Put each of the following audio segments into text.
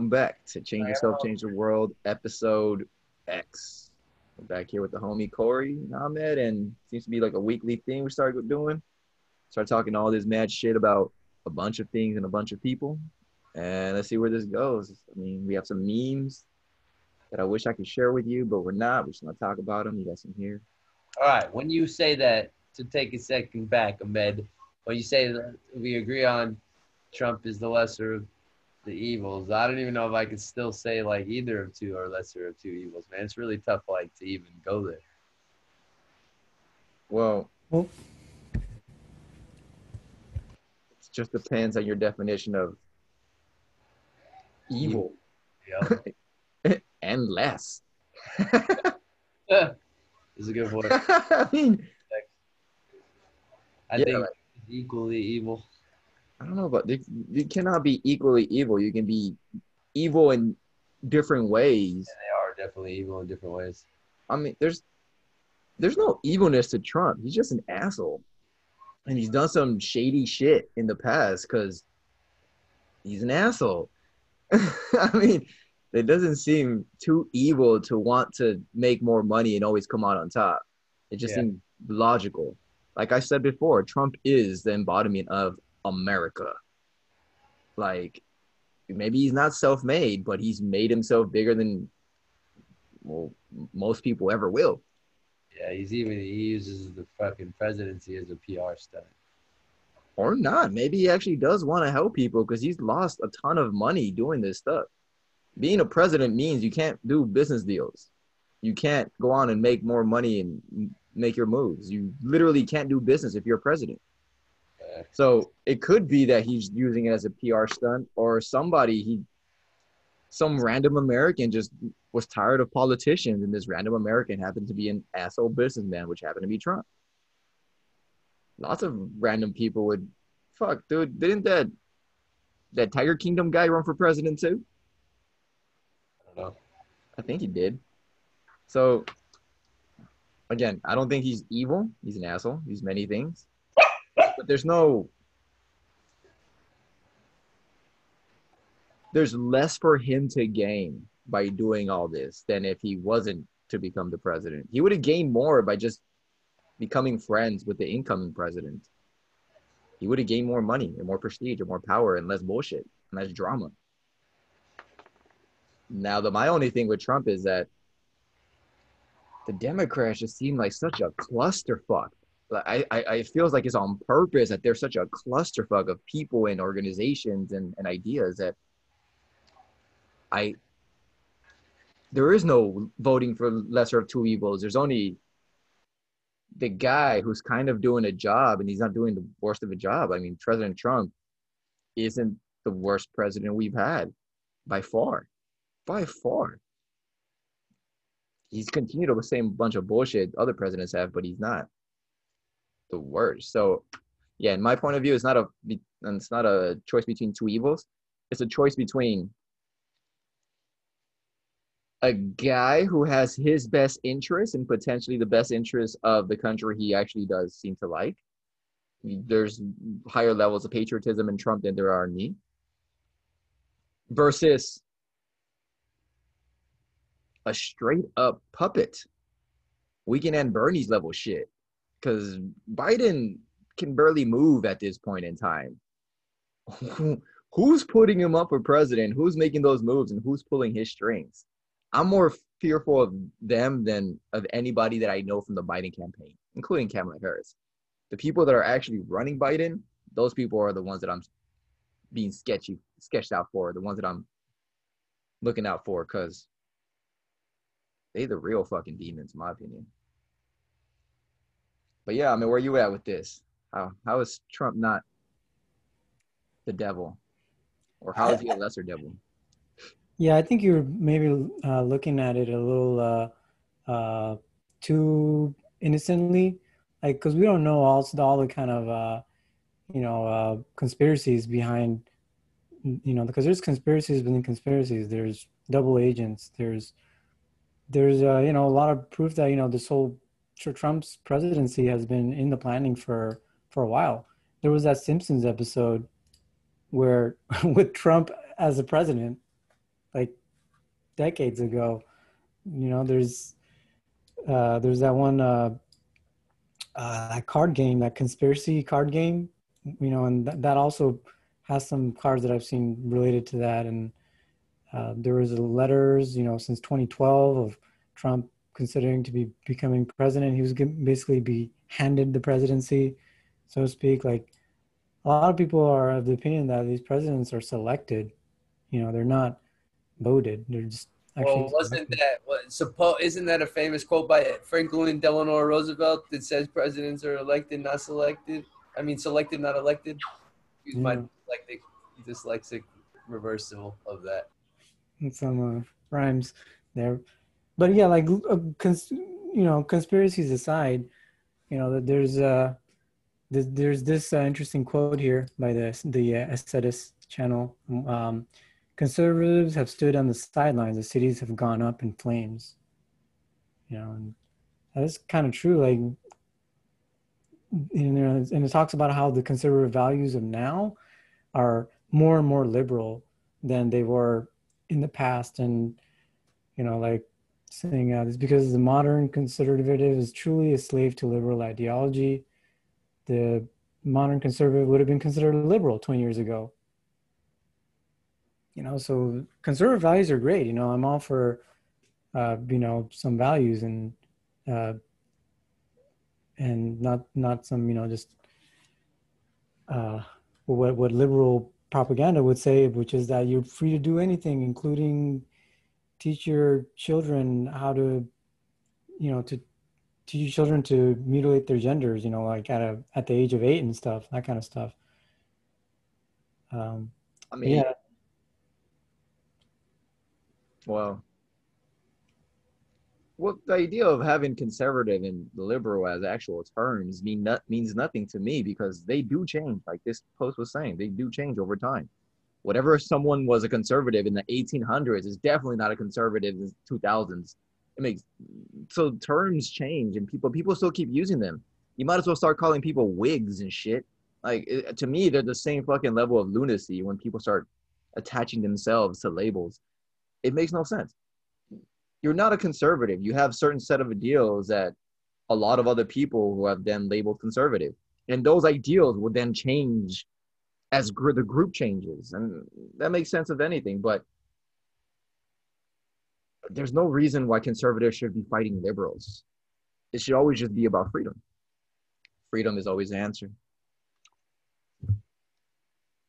welcome back to Change Yourself, Change the World, episode X. We're back here with the homie Corey and Ahmed, and seems to be like a weekly thing we started doing. Start talking all this mad shit about a bunch of things and a bunch of people, and let's see where this goes. I mean, we have some memes that I wish I could share with you, but we're not. We're just gonna talk about them. You guys can hear. All right. When you say that, to take a second back, Ahmed, when you say that we agree on Trump is the lesser of the evils, I don't even know if I could still say like either of two or lesser of two evils, man. It's really tough, like to even go there. Well, well it just depends on your definition of evil. Yeah. and less. is a good point. I mean, I yeah, think like, equally evil. I don't know, but you cannot be equally evil. You can be evil in different ways. Yeah, they are definitely evil in different ways. I mean, there's there's no evilness to Trump. He's just an asshole, and he's done some shady shit in the past because he's an asshole. I mean, it doesn't seem too evil to want to make more money and always come out on top. It just yeah. seems logical. Like I said before, Trump is the embodiment of America. Like maybe he's not self-made, but he's made himself bigger than well most people ever will. Yeah, he's even he uses the fucking presidency as a PR stunt. Or not. Maybe he actually does want to help people because he's lost a ton of money doing this stuff. Being a president means you can't do business deals. You can't go on and make more money and make your moves. You literally can't do business if you're a president. So it could be that he's using it as a PR stunt, or somebody he, some random American just was tired of politicians, and this random American happened to be an asshole businessman, which happened to be Trump. Lots of random people would, fuck, dude. Didn't that that Tiger Kingdom guy run for president too? I don't know. I think he did. So again, I don't think he's evil. He's an asshole. He's many things but there's no there's less for him to gain by doing all this than if he wasn't to become the president. He would have gained more by just becoming friends with the incoming president. He would have gained more money and more prestige and more power and less bullshit and less drama. Now, the my only thing with Trump is that the Democrats just seem like such a clusterfuck. I, I, feels like it's on purpose that there's such a clusterfuck of people and organizations and, and ideas that I there is no voting for lesser of two evils. There's only the guy who's kind of doing a job and he's not doing the worst of a job. I mean, President Trump isn't the worst president we've had by far. By far. He's continued the same bunch of bullshit other presidents have, but he's not the worst. So, yeah, in my point of view, it's not a it's not a choice between two evils. It's a choice between a guy who has his best interest and potentially the best interest of the country he actually does seem to like. There's higher levels of patriotism in Trump than there are in me. Versus a straight up puppet. We can end Bernie's level shit because Biden can barely move at this point in time. who's putting him up for president? Who's making those moves and who's pulling his strings? I'm more fearful of them than of anybody that I know from the Biden campaign, including Kamala Harris. The people that are actually running Biden, those people are the ones that I'm being sketchy, sketched out for, the ones that I'm looking out for, because they're the real fucking demons, in my opinion. But yeah, I mean, where are you at with this? How how is Trump not the devil, or how is he a lesser devil? Yeah, I think you're maybe uh, looking at it a little uh, uh, too innocently, like because we don't know all all the kind of uh, you know uh, conspiracies behind you know because there's conspiracies within conspiracies. There's double agents. There's there's uh, you know a lot of proof that you know this whole Trump's presidency has been in the planning for for a while. There was that Simpsons episode where with Trump as a president, like decades ago. You know, there's uh, there's that one uh, uh, that card game, that conspiracy card game. You know, and th- that also has some cards that I've seen related to that. And uh, there was letters, you know, since 2012 of Trump considering to be becoming president. He was basically be handed the presidency, so to speak. Like a lot of people are of the opinion that these presidents are selected. You know, they're not voted. They're just actually. Well, wasn't selected. that what suppo- Isn't that a famous quote by Franklin Delano Roosevelt that says presidents are elected, not selected? I mean, selected, not elected. Use yeah. my dyslexic, dyslexic reversal of that. And some uh, rhymes there, but yeah, like uh, cons- you know, conspiracies aside, you know, there's uh, there's this uh, interesting quote here by the the uh, Aesthetis channel. Um, Conservatives have stood on the sidelines The cities have gone up in flames. You know, and that's kind of true. Like, you know, and it talks about how the conservative values of now are more and more liberal than they were in the past, and you know, like saying uh, it's because the modern conservative is truly a slave to liberal ideology. The modern conservative would have been considered liberal 20 years ago. You know, so conservative values are great. You know, I'm all for, uh, you know, some values and, uh, and not not some you know just uh, what what liberal propaganda would say, which is that you're free to do anything, including teach your children how to, you know, to teach your children to mutilate their genders, you know, like at a at the age of eight and stuff, that kind of stuff. Um, I mean, yeah. Well, well, the idea of having conservative and liberal as actual terms mean not, means nothing to me because they do change. Like this post was saying, they do change over time whatever someone was a conservative in the 1800s is definitely not a conservative in the 2000s. It makes so terms change and people people still keep using them. You might as well start calling people Whigs and shit. Like it, to me, they're the same fucking level of lunacy when people start attaching themselves to labels. It makes no sense. You're not a conservative. You have certain set of ideals that a lot of other people who have then labeled conservative, and those ideals would then change as gr- the group changes and that makes sense of anything but there's no reason why conservatives should be fighting liberals. It should always just be about freedom. Freedom is always the answer.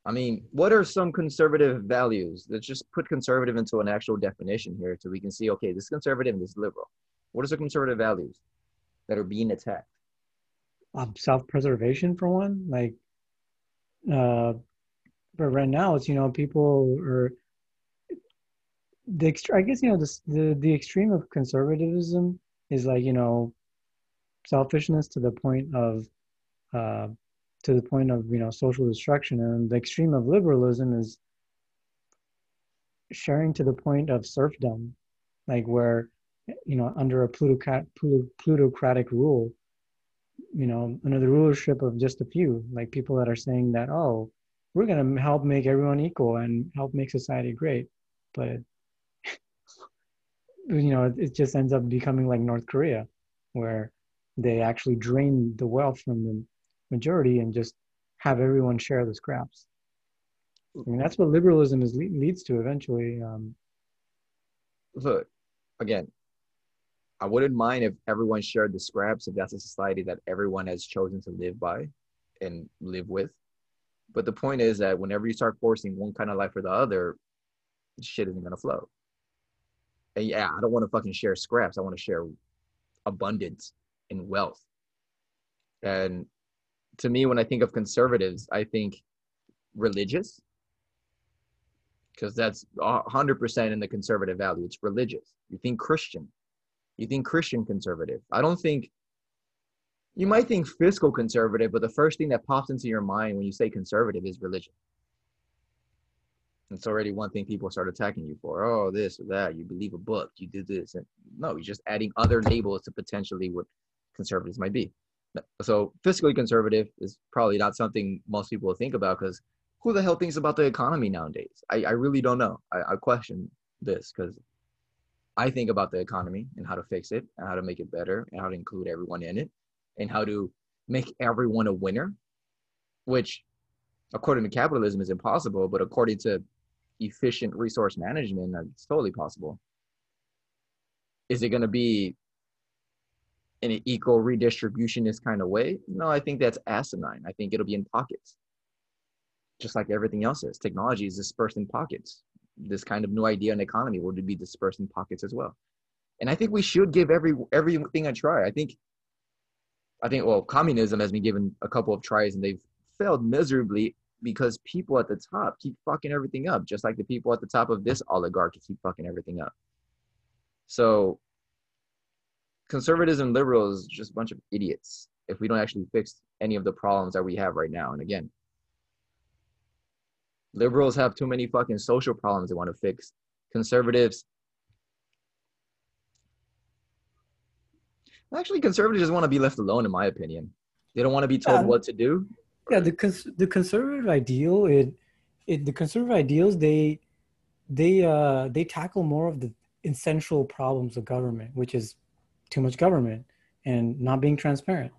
I mean what are some conservative values? Let's just put conservative into an actual definition here so we can see okay this is conservative and this is liberal. What are the conservative values that are being attacked? Um, self-preservation for one? Like uh, but right now it's you know people are the I guess you know the the the extreme of conservatism is like you know selfishness to the point of uh, to the point of you know social destruction, and the extreme of liberalism is sharing to the point of serfdom, like where you know under a plutocrat, plutocratic rule you know, under the rulership of just a few, like people that are saying that, oh, we're going to help make everyone equal and help make society great. But, you know, it, it just ends up becoming like North Korea, where they actually drain the wealth from the majority and just have everyone share the scraps. I mean, that's what liberalism is leads to eventually. Um, Look, again, I wouldn't mind if everyone shared the scraps if that's a society that everyone has chosen to live by and live with. But the point is that whenever you start forcing one kind of life or the other, shit isn't gonna flow. And yeah, I don't want to fucking share scraps. I want to share abundance and wealth. And to me, when I think of conservatives, I think religious, because that's 100% in the conservative value. It's religious. You think Christian, you think Christian conservative. I don't think you might think fiscal conservative, but the first thing that pops into your mind when you say conservative is religion. It's already one thing people start attacking you for. Oh, this or that. You believe a book. You do this. And no, you're just adding other labels to potentially what conservatives might be. So fiscally conservative is probably not something most people will think about because who the hell thinks about the economy nowadays? I, I really don't know. I, I question this because I think about the economy and how to fix it and how to make it better and how to include everyone in it and how to make everyone a winner, which according to capitalism is impossible, but according to efficient resource management, uh, it's totally possible. Is it going to be in an equal redistributionist kind of way? No, I think that's asinine. I think it'll be in pockets, just like everything else is. Technology is dispersed in pockets. This kind of new idea in economy will be dispersed in pockets as well. And I think we should give every everything a try. I think, I think, well, communism has been given a couple of tries and they've failed miserably because people at the top keep fucking everything up, just like the people at the top of this oligarchy keep fucking everything up. So conservatism and liberals just a bunch of idiots if we don't actually fix any of the problems that we have right now. And again, liberals have too many fucking social problems they want to fix. Conservatives actually conservatives just want to be left alone in my opinion. They don't want to be told yeah. what to do. Yeah, the cons- the conservative ideal it it the conservative ideals they they uh they tackle more of the essential problems of government, which is too much government and not being transparent.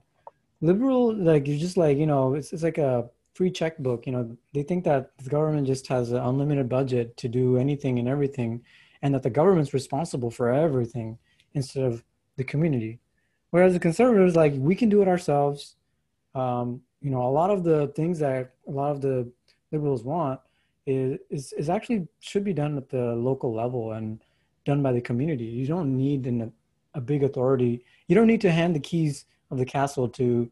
Liberal, like you're just like you know, it's it's like a free checkbook. You know, they think that the government just has an unlimited budget to do anything and everything, and that the government's responsible for everything instead of the community. Whereas the conservatives, like we can do it ourselves. Um, you know, a lot of the things that a lot of the liberals want is, is, is actually should be done at the local level and done by the community. You don't need an, a big authority. You don't need to hand the keys of the castle to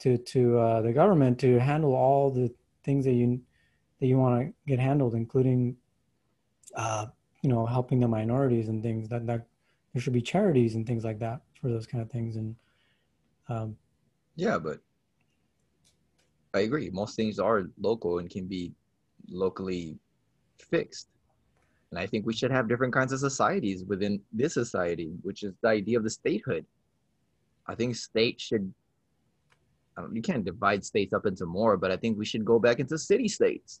to to uh, the government to handle all the things that you that you want to get handled, including uh, you know helping the minorities and things. That that there should be charities and things like that for those kind of things. And um, yeah, but I agree. Most things are local and can be locally fixed. And I think we should have different kinds of societies within this society, which is the idea of the statehood. I think state should, you can't divide states up into more, but I think we should go back into city states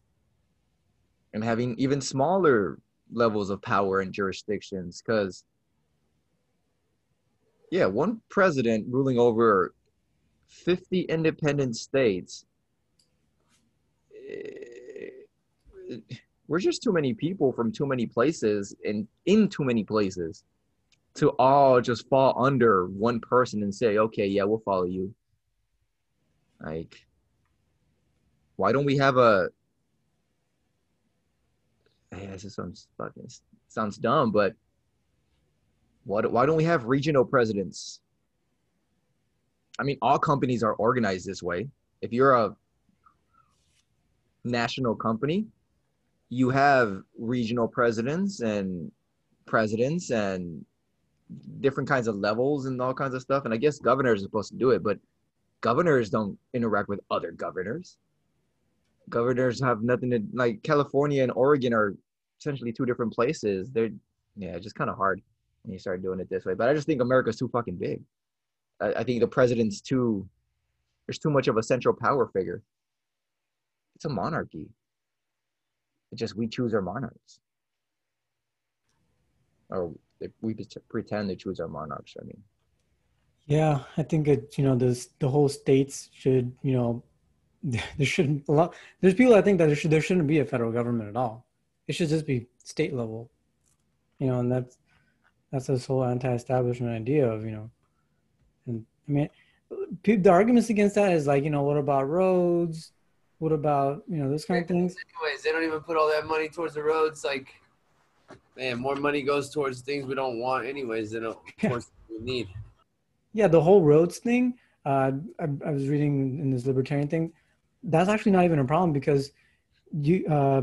and having even smaller levels of power and jurisdictions. Because, yeah, one president ruling over 50 independent states. Eh, we're just too many people from too many places and in too many places to all just fall under one person and say, okay, yeah, we'll follow you. Like, why don't we have a? Yeah, this sounds fucking sounds dumb, but what? Why don't we have regional presidents? I mean, all companies are organized this way. If you're a national company, you have regional presidents and presidents and different kinds of levels and all kinds of stuff. And I guess governors are supposed to do it, but governors don't interact with other governors. Governors have nothing to like. California and Oregon are essentially two different places. They're yeah, just kind of hard when you start doing it this way. But I just think America's too fucking big. I, I think the president's too. There's too much of a central power figure. It's a monarchy. It's just we choose our monarchs. Or we pretend to choose our monarchs, I mean. Yeah, I think it, you know, this, the whole states should, you know, there shouldn't a lot, there's people I think that there should, there shouldn't be a federal government at all. It should just be state level, you know, and that's, that's this whole anti-establishment idea of, you know, and I mean, the arguments against that is like, you know, what about roads? What about you know those kind of things? Anyways, they don't even put all that money towards the roads. Like, man, more money goes towards things we don't want, anyways, than towards we need. Yeah, the whole roads thing. Uh, I, I, was reading in this libertarian thing. That's actually not even a problem because you uh,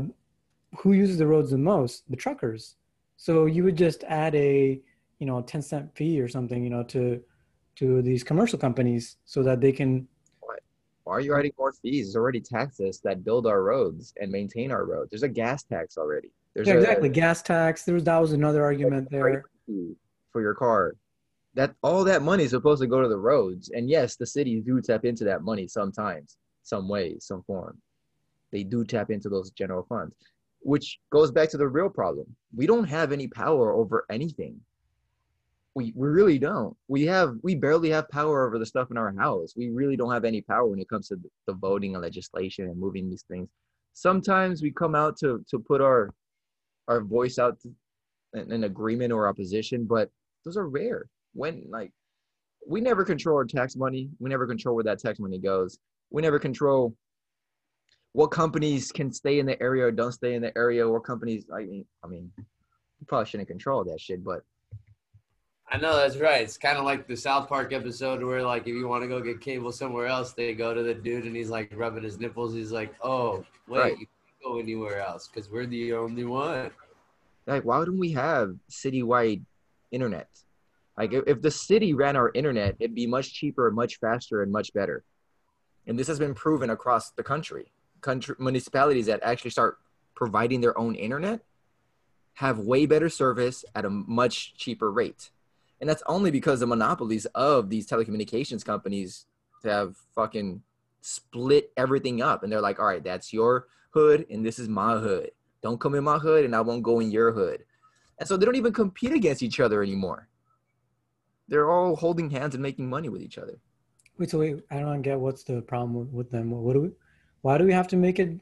who uses the roads the most? The truckers. So you would just add a you know 10 cent fee or something you know to to these commercial companies so that they can why are you adding more fees? There's already taxes that build our roads and maintain our roads. There's a gas tax already. There's yeah, exactly. gas tax. There was that was another argument there. For your car. That all that money is supposed to go to the roads. And yes, the cities do tap into that money sometimes, some way, some form. They do tap into those general funds, which goes back to the real problem. We don't have any power over anything. We we really don't. We have we barely have power over the stuff in our house. We really don't have any power when it comes to the, voting and legislation and moving these things. Sometimes we come out to to put our our voice out in, in agreement or opposition, but those are rare. When like we never control our tax money. We never control where that tax money goes. We never control what companies can stay in the area or don't stay in the area. Or companies, I mean, I mean, you probably shouldn't control that shit, but I know that's right. It's kind of like the South Park episode where, like, if you want to go get cable somewhere else, they go to the dude and he's like rubbing his nipples. He's like, "Oh, wait, Right. you can't go anywhere else because we're the only one." like, why wouldn't we have citywide internet? Like, if, the city ran our internet, it'd be much cheaper, much faster, and much better. And this has been proven across the country. Country municipalities that actually start providing their own internet have way better service at a much cheaper rate. And that's only because the monopolies of these telecommunications companies have fucking split everything up. And they're like, all right, that's your hood and this is my hood. Don't come in my hood and I won't go in your hood. And so they don't even compete against each other anymore. They're all holding hands and making money with each other. Wait, so wait, I don't get what's the problem with, them. What do we? Why do we have to make it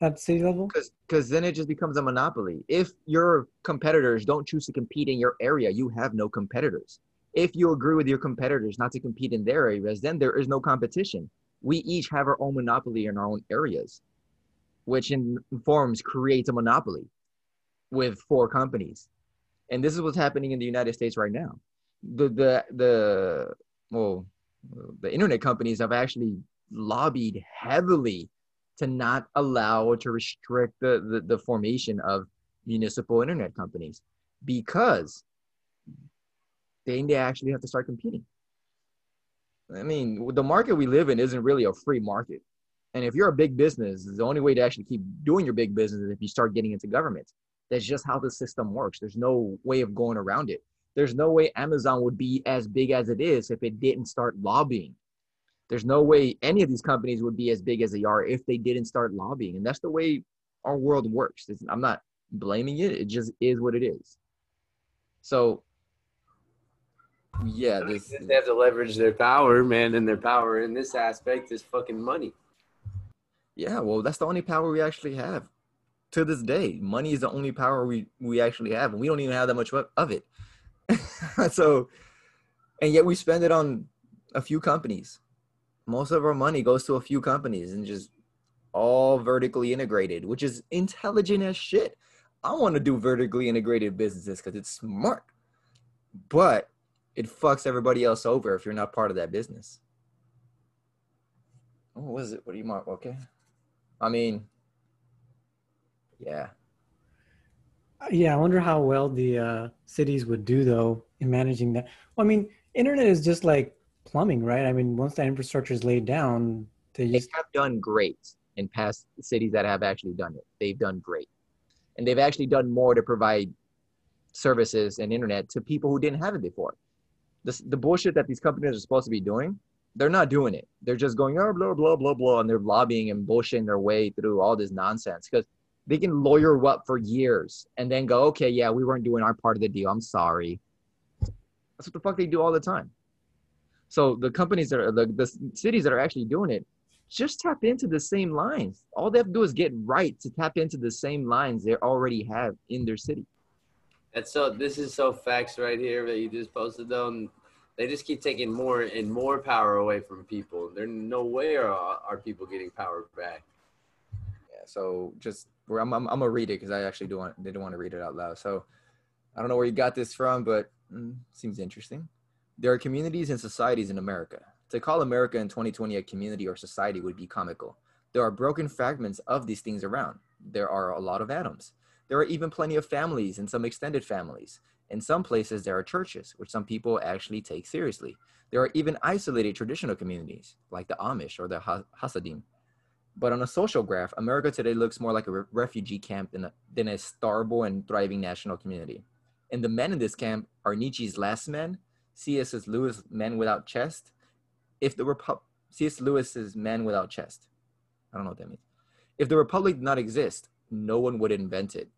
at city level? Because because then it just becomes a monopoly. If your competitors don't choose to compete in your area, you have no competitors. If you agree with your competitors not to compete in their areas, then there is no competition. We each have our own monopoly in our own areas, which in forms creates a monopoly with four companies. And this is what's happening in the United States right now. The the the well, the internet companies have actually lobbied heavily to not allow or to restrict the, the, the formation of municipal internet companies because they, they actually have to start competing. I mean, the market we live in isn't really a free market. And if you're a big business, the only way to actually keep doing your big business is if you start getting into government. That's just how the system works. There's no way of going around it. There's no way Amazon would be as big as it is if it didn't start lobbying. There's no way any of these companies would be as big as they are if they didn't start lobbying. And that's the way our world works. It's, I'm not blaming it. It just is what it is. So, yeah, this, They have to leverage their power, man, and their power in this aspect is fucking money. yeah, well, that's the only power we actually have to this day. Money is the only power we, we actually have, and we don't even have that much of of it. so, and yet we spend it on a few companies. Most of our money goes to a few companies and just all vertically integrated, which is intelligent as shit. I want to do vertically integrated businesses because it's smart, but it fucks everybody else over if you're not part of that business. Oh, was it? What do you mark? Okay. I mean, yeah. Yeah, I wonder how well the uh, cities would do though in managing that. Well, I mean, internet is just like plumbing, right? I mean, once that infrastructure is laid down, they They have done great in past cities that have actually done it. They've done great. And they've actually done more to provide services and internet to people who didn't have it before. This, the bullshit that these companies are supposed to be doing, they're not doing it. They're just going, oh, blah, blah, blah, blah, and they're lobbying and bullshitting their way through all this nonsense because they can lawyer up for years and then go, okay, yeah, we weren't doing our part of the deal. I'm sorry. That's what the fuck they do all the time. So the companies that are the, the cities that are actually doing it, just tap into the same lines. All they have to do is get right to tap into the same lines they already have in their city. That's so. This is so facts right here that you just posted though. And they just keep taking more and more power away from people. There's no way are are people getting power back. Yeah. So just where I'm, I'm, I'm gonna read it because I actually do want didn't want to read it out loud. So I don't know where you got this from, but mm, seems interesting. There are communities and societies in America. To call America in 2020 a community or society would be comical. There are broken fragments of these things around. There are a lot of atoms. There are even plenty of families and some extended families. In some places, there are churches, which some people actually take seriously. There are even isolated traditional communities, like the Amish or the Hasidim. But on a social graph, America today looks more like a re- refugee camp than a, than a stable and thriving national community. And the men in this camp are Nietzsche's Last Men, C.S. Lewis' Men Without Chest. If the Repu- C.S. Lewis's Men Without Chest. I don't know what that means. If the Republic did not exist, no one would invent it.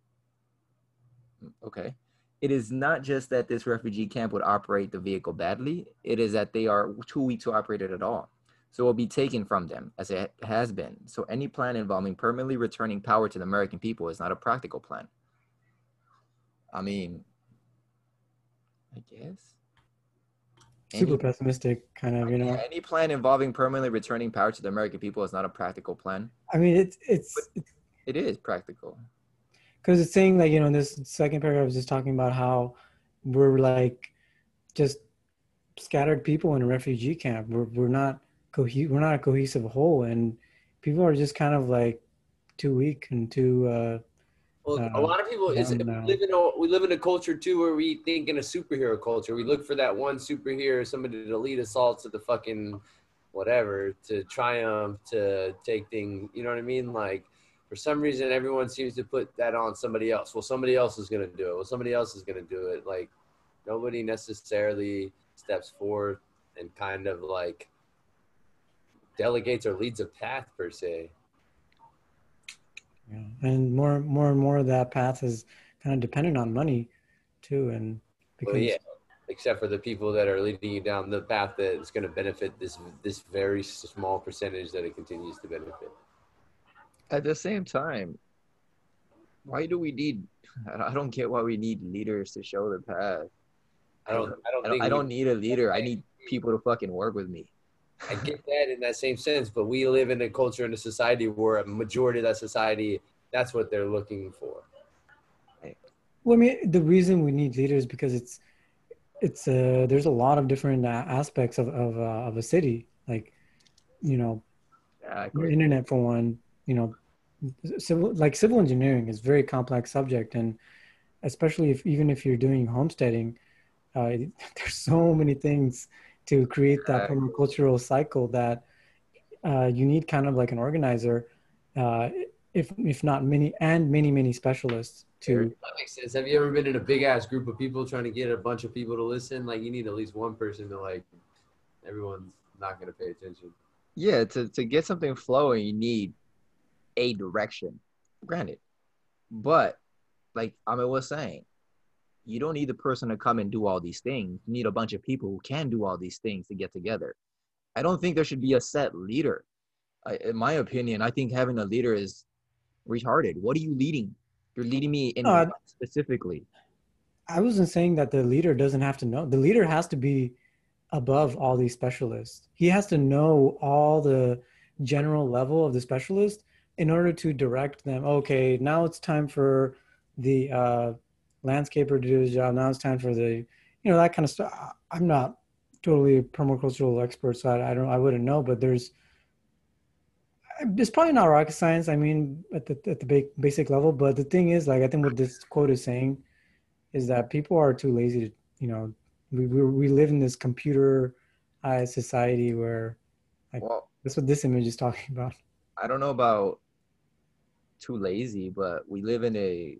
Okay. it is not just that this refugee camp would operate the vehicle badly, it is that they are too weak to operate it at all. So it will be taken from them, as it has been. So any plan involving permanently returning power to the American people is not a practical plan. I mean, I guess. Super Any, pessimistic, kind of, you know. any plan involving permanently returning power to the American people is not a practical plan. I mean, it's it's It is practical. because it's saying like you know in this second paragraph is just talking about how we're like just scattered people in a refugee camp. We're we're not cohe- we're not a cohesive whole, and people are just kind of like too weak and too. Uh, Well, Uh, a lot of people is we live in a we live in a culture too where we think in a superhero culture. We look for that one superhero, somebody to lead us all to the fucking whatever, to triumph, to take things. You know what I mean? Like for some reason, everyone seems to put that on somebody else. Well, somebody else is gonna do it. Well, somebody else is gonna do it. Like nobody necessarily steps forth and kind of like delegates or leads a path per se. yeah. And more more and more of that path is kind of dependent on money, too, and because Well, yeah, except for the people that are leading you down the path that is going to benefit this this very small percentage that it continues to benefit. At the same time, why do we need? I don't get why we need leaders to show the path. I don't. I don't I don't, think. I don't need a leader. I need people to fucking work with me. I get that in that same sense, but we live in a culture and a society where a majority of that society, that's what they're looking for. Well, I mean, the reason we need leaders because it's it's uh there's a lot of different uh, aspects of of, uh, of a city, like you know, Yeah, I the agree. internet for one. You know, civil like civil engineering is a very complex subject, and especially if even if you're doing homesteading, uh, there's so many things to create that Right. permacultural cycle that uh, you need kind of like an organizer, uh, if if not many and many many specialists to. That makes sense. Have you ever been in a big ass group of people trying to get a bunch of people to listen? Like you need at least one person to like. Everyone's not going to pay attention. Yeah, to, to get something flowing, you need a direction. Granted. But like Amit was saying, you don't need the person to come and do all these things. You need a bunch of people who can do all these things to get together. I don't think there should be a set leader. I, in my opinion, I think having a leader is retarded. What are you leading? You're leading me in Uh, specifically. I wasn't saying that the leader doesn't have to know. The leader has to be above all these specialists. He has to know all the general level of the specialist in order to direct them. Okay, now it's time for the uh, landscaper to do his job. Now it's time for the, you know, that kind of stuff. I'm not totally a permacultural expert, so I, I don't, I wouldn't know. But there's, it's probably not rocket science. I mean, at the at the ba- basic level. But the thing is, like, I think what this quote is saying is that people are too lazy to, you know, we we, we live in this computer society where Well, that's what this image is talking about. I don't know about too lazy, but we live in a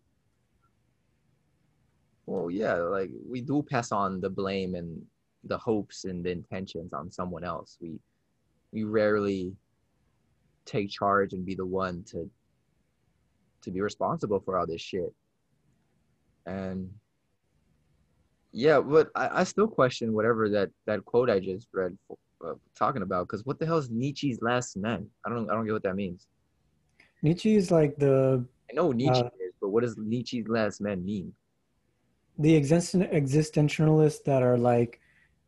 well, yeah, like we do pass on the blame and the hopes and the intentions on someone else. We we rarely take charge and be the one to to be responsible for all this shit. And yeah, but I, I still question whatever that that quote I just read uh, talking about because what the hell is Nietzsche's last man? I don't I don't get what that means. Nietzsche is like the I know Nietzsche Uh, is, but what does Nietzsche's last man mean? The exist- existentialists that are like,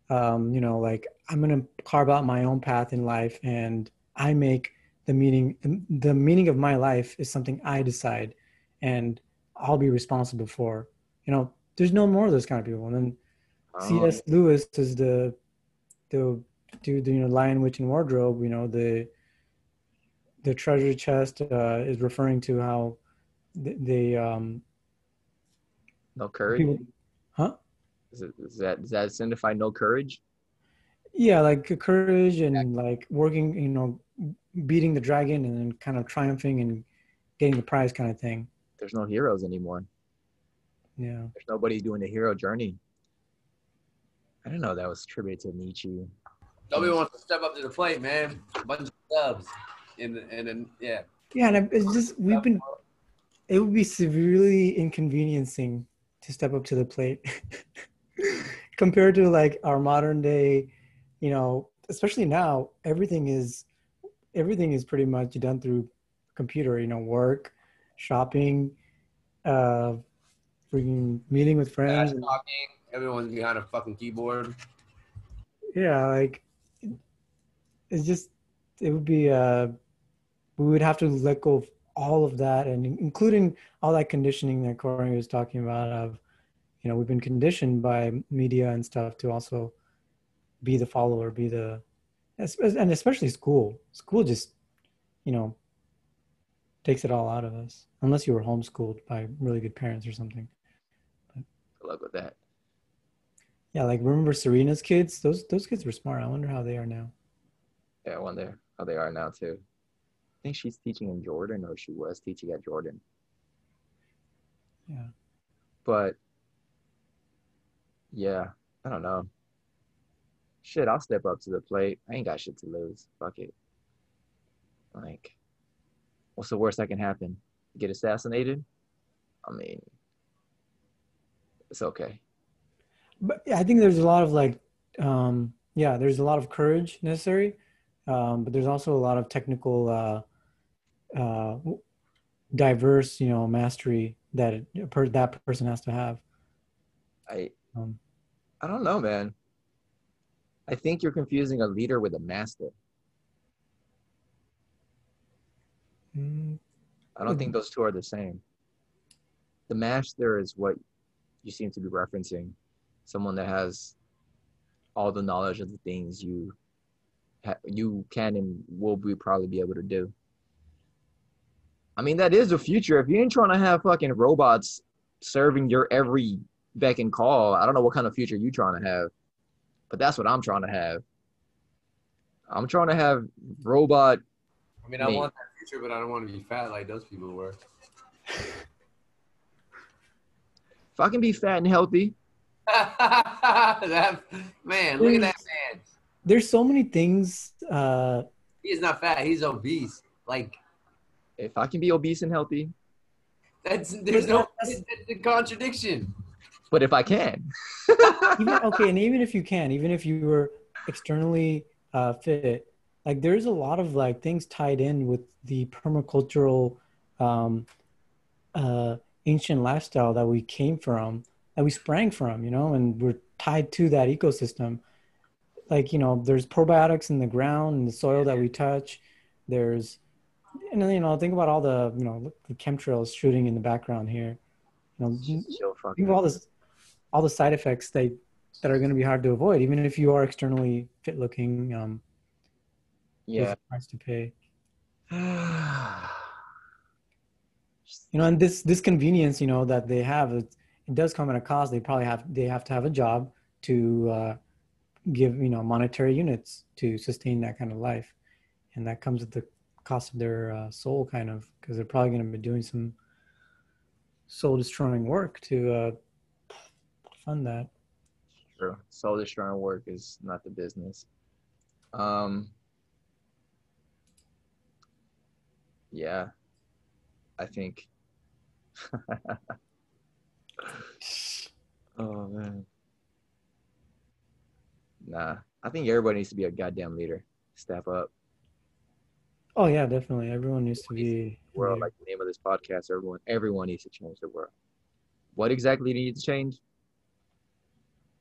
um, you know, like I'm gonna carve out my own path in life, and I make the meaning. The, the meaning of my life is something I decide, and I'll be responsible for. You know, there's no more of those kind of people. And then Um, C.S. Lewis is the the dude, you know, Lion, Witch, and Wardrobe. You know, the the treasure chest uh, is referring to how the, the um, no courage. people, huh? Is, it, is that does that signify no courage? Yeah, like courage and like working, you know, beating the dragon and then kind of triumphing and getting the prize kind of thing. There's no heroes anymore. Yeah. There's nobody doing the hero journey. I don't know that was attributed to Nietzsche. Nobody wants to step up to the plate, man. A bunch of subs. And and then yeah. Yeah, and it's just we've been. It would be severely inconveniencing to step up to the plate compared to like our modern day, you know, especially now, everything is everything is pretty much done through computer, you know, work, shopping, uh freaking meeting with friends. and- talking. Everyone's behind a fucking keyboard. yeah like it's just it would be uh we would have to let go of all of that and including all that conditioning that Corey was talking about of you know we've been conditioned by media and stuff to also be the follower be the and especially school. School just you know takes it all out of us unless you were homeschooled by really good parents or something. But, Good luck with that. yeah like remember serena's kids? Those those kids were smart. I wonder how they are now. Yeah, I wonder how they are now too. I think she's teaching in Jordan, or she was teaching at Jordan. yeah But yeah, I don't know. Shit, I'll step up to the plate. I ain't got shit to lose. Fuck it. Like, what's the worst that can happen? Get assassinated? I mean, it's okay. but yeah, I think there's a lot of like, um, yeah, there's a lot of courage necessary, um, but there's also a lot of technical, uh, uh, diverse, you know, mastery that per, that person has to have. I Um, I don't know, man. I think you're confusing a leader with a master. mm, I don't think those two are the same. The master is what you seem to be referencing, someone that has all the knowledge of the things you ha- you can and will be probably be able to do. I mean, that is the future. If you ain't trying to have fucking robots serving your every beck and call, I don't know what kind of future you trying to have, but that's what I'm trying to have. I'm trying to have robot I mean, I Me. want that future, but I don't want to be fat like those people were. if I can be fat and healthy, that man, look at that man. there's so many things. Uh, He is not fat. He's obese. Like if I can be obese and healthy, that's there's no That's- that's a contradiction. but if I can, even okay, and even if you can, even if you were externally uh, fit, like there's a lot of like things tied in with the permacultural, um, uh, ancient lifestyle that we came from, that we sprang from, you know, and we're tied to that ecosystem. Like you know, there's probiotics in the ground and the soil that we touch. There's, and then you know, think about all the you know the chemtrails shooting in the background here. You know, so think of all this all the side effects that that are going to be hard to avoid even if you are externally fit looking um Yeah. price to pay you know and this this convenience you know that they have it, it does come at a cost they probably have they have to have a job to uh, give you know monetary units to sustain that kind of life and that comes at the cost of their uh, soul kind of because they're probably going to be doing some soul destroying work to uh, fund that Sure. Soul destroying work is not the business. Um. Yeah, I think. oh man. Nah, I think everybody needs to be a goddamn leader. Step up. Oh yeah, definitely. Everyone needs to be. World, like the name of this podcast, everyone, everyone needs to change the world. What exactly do you need to change?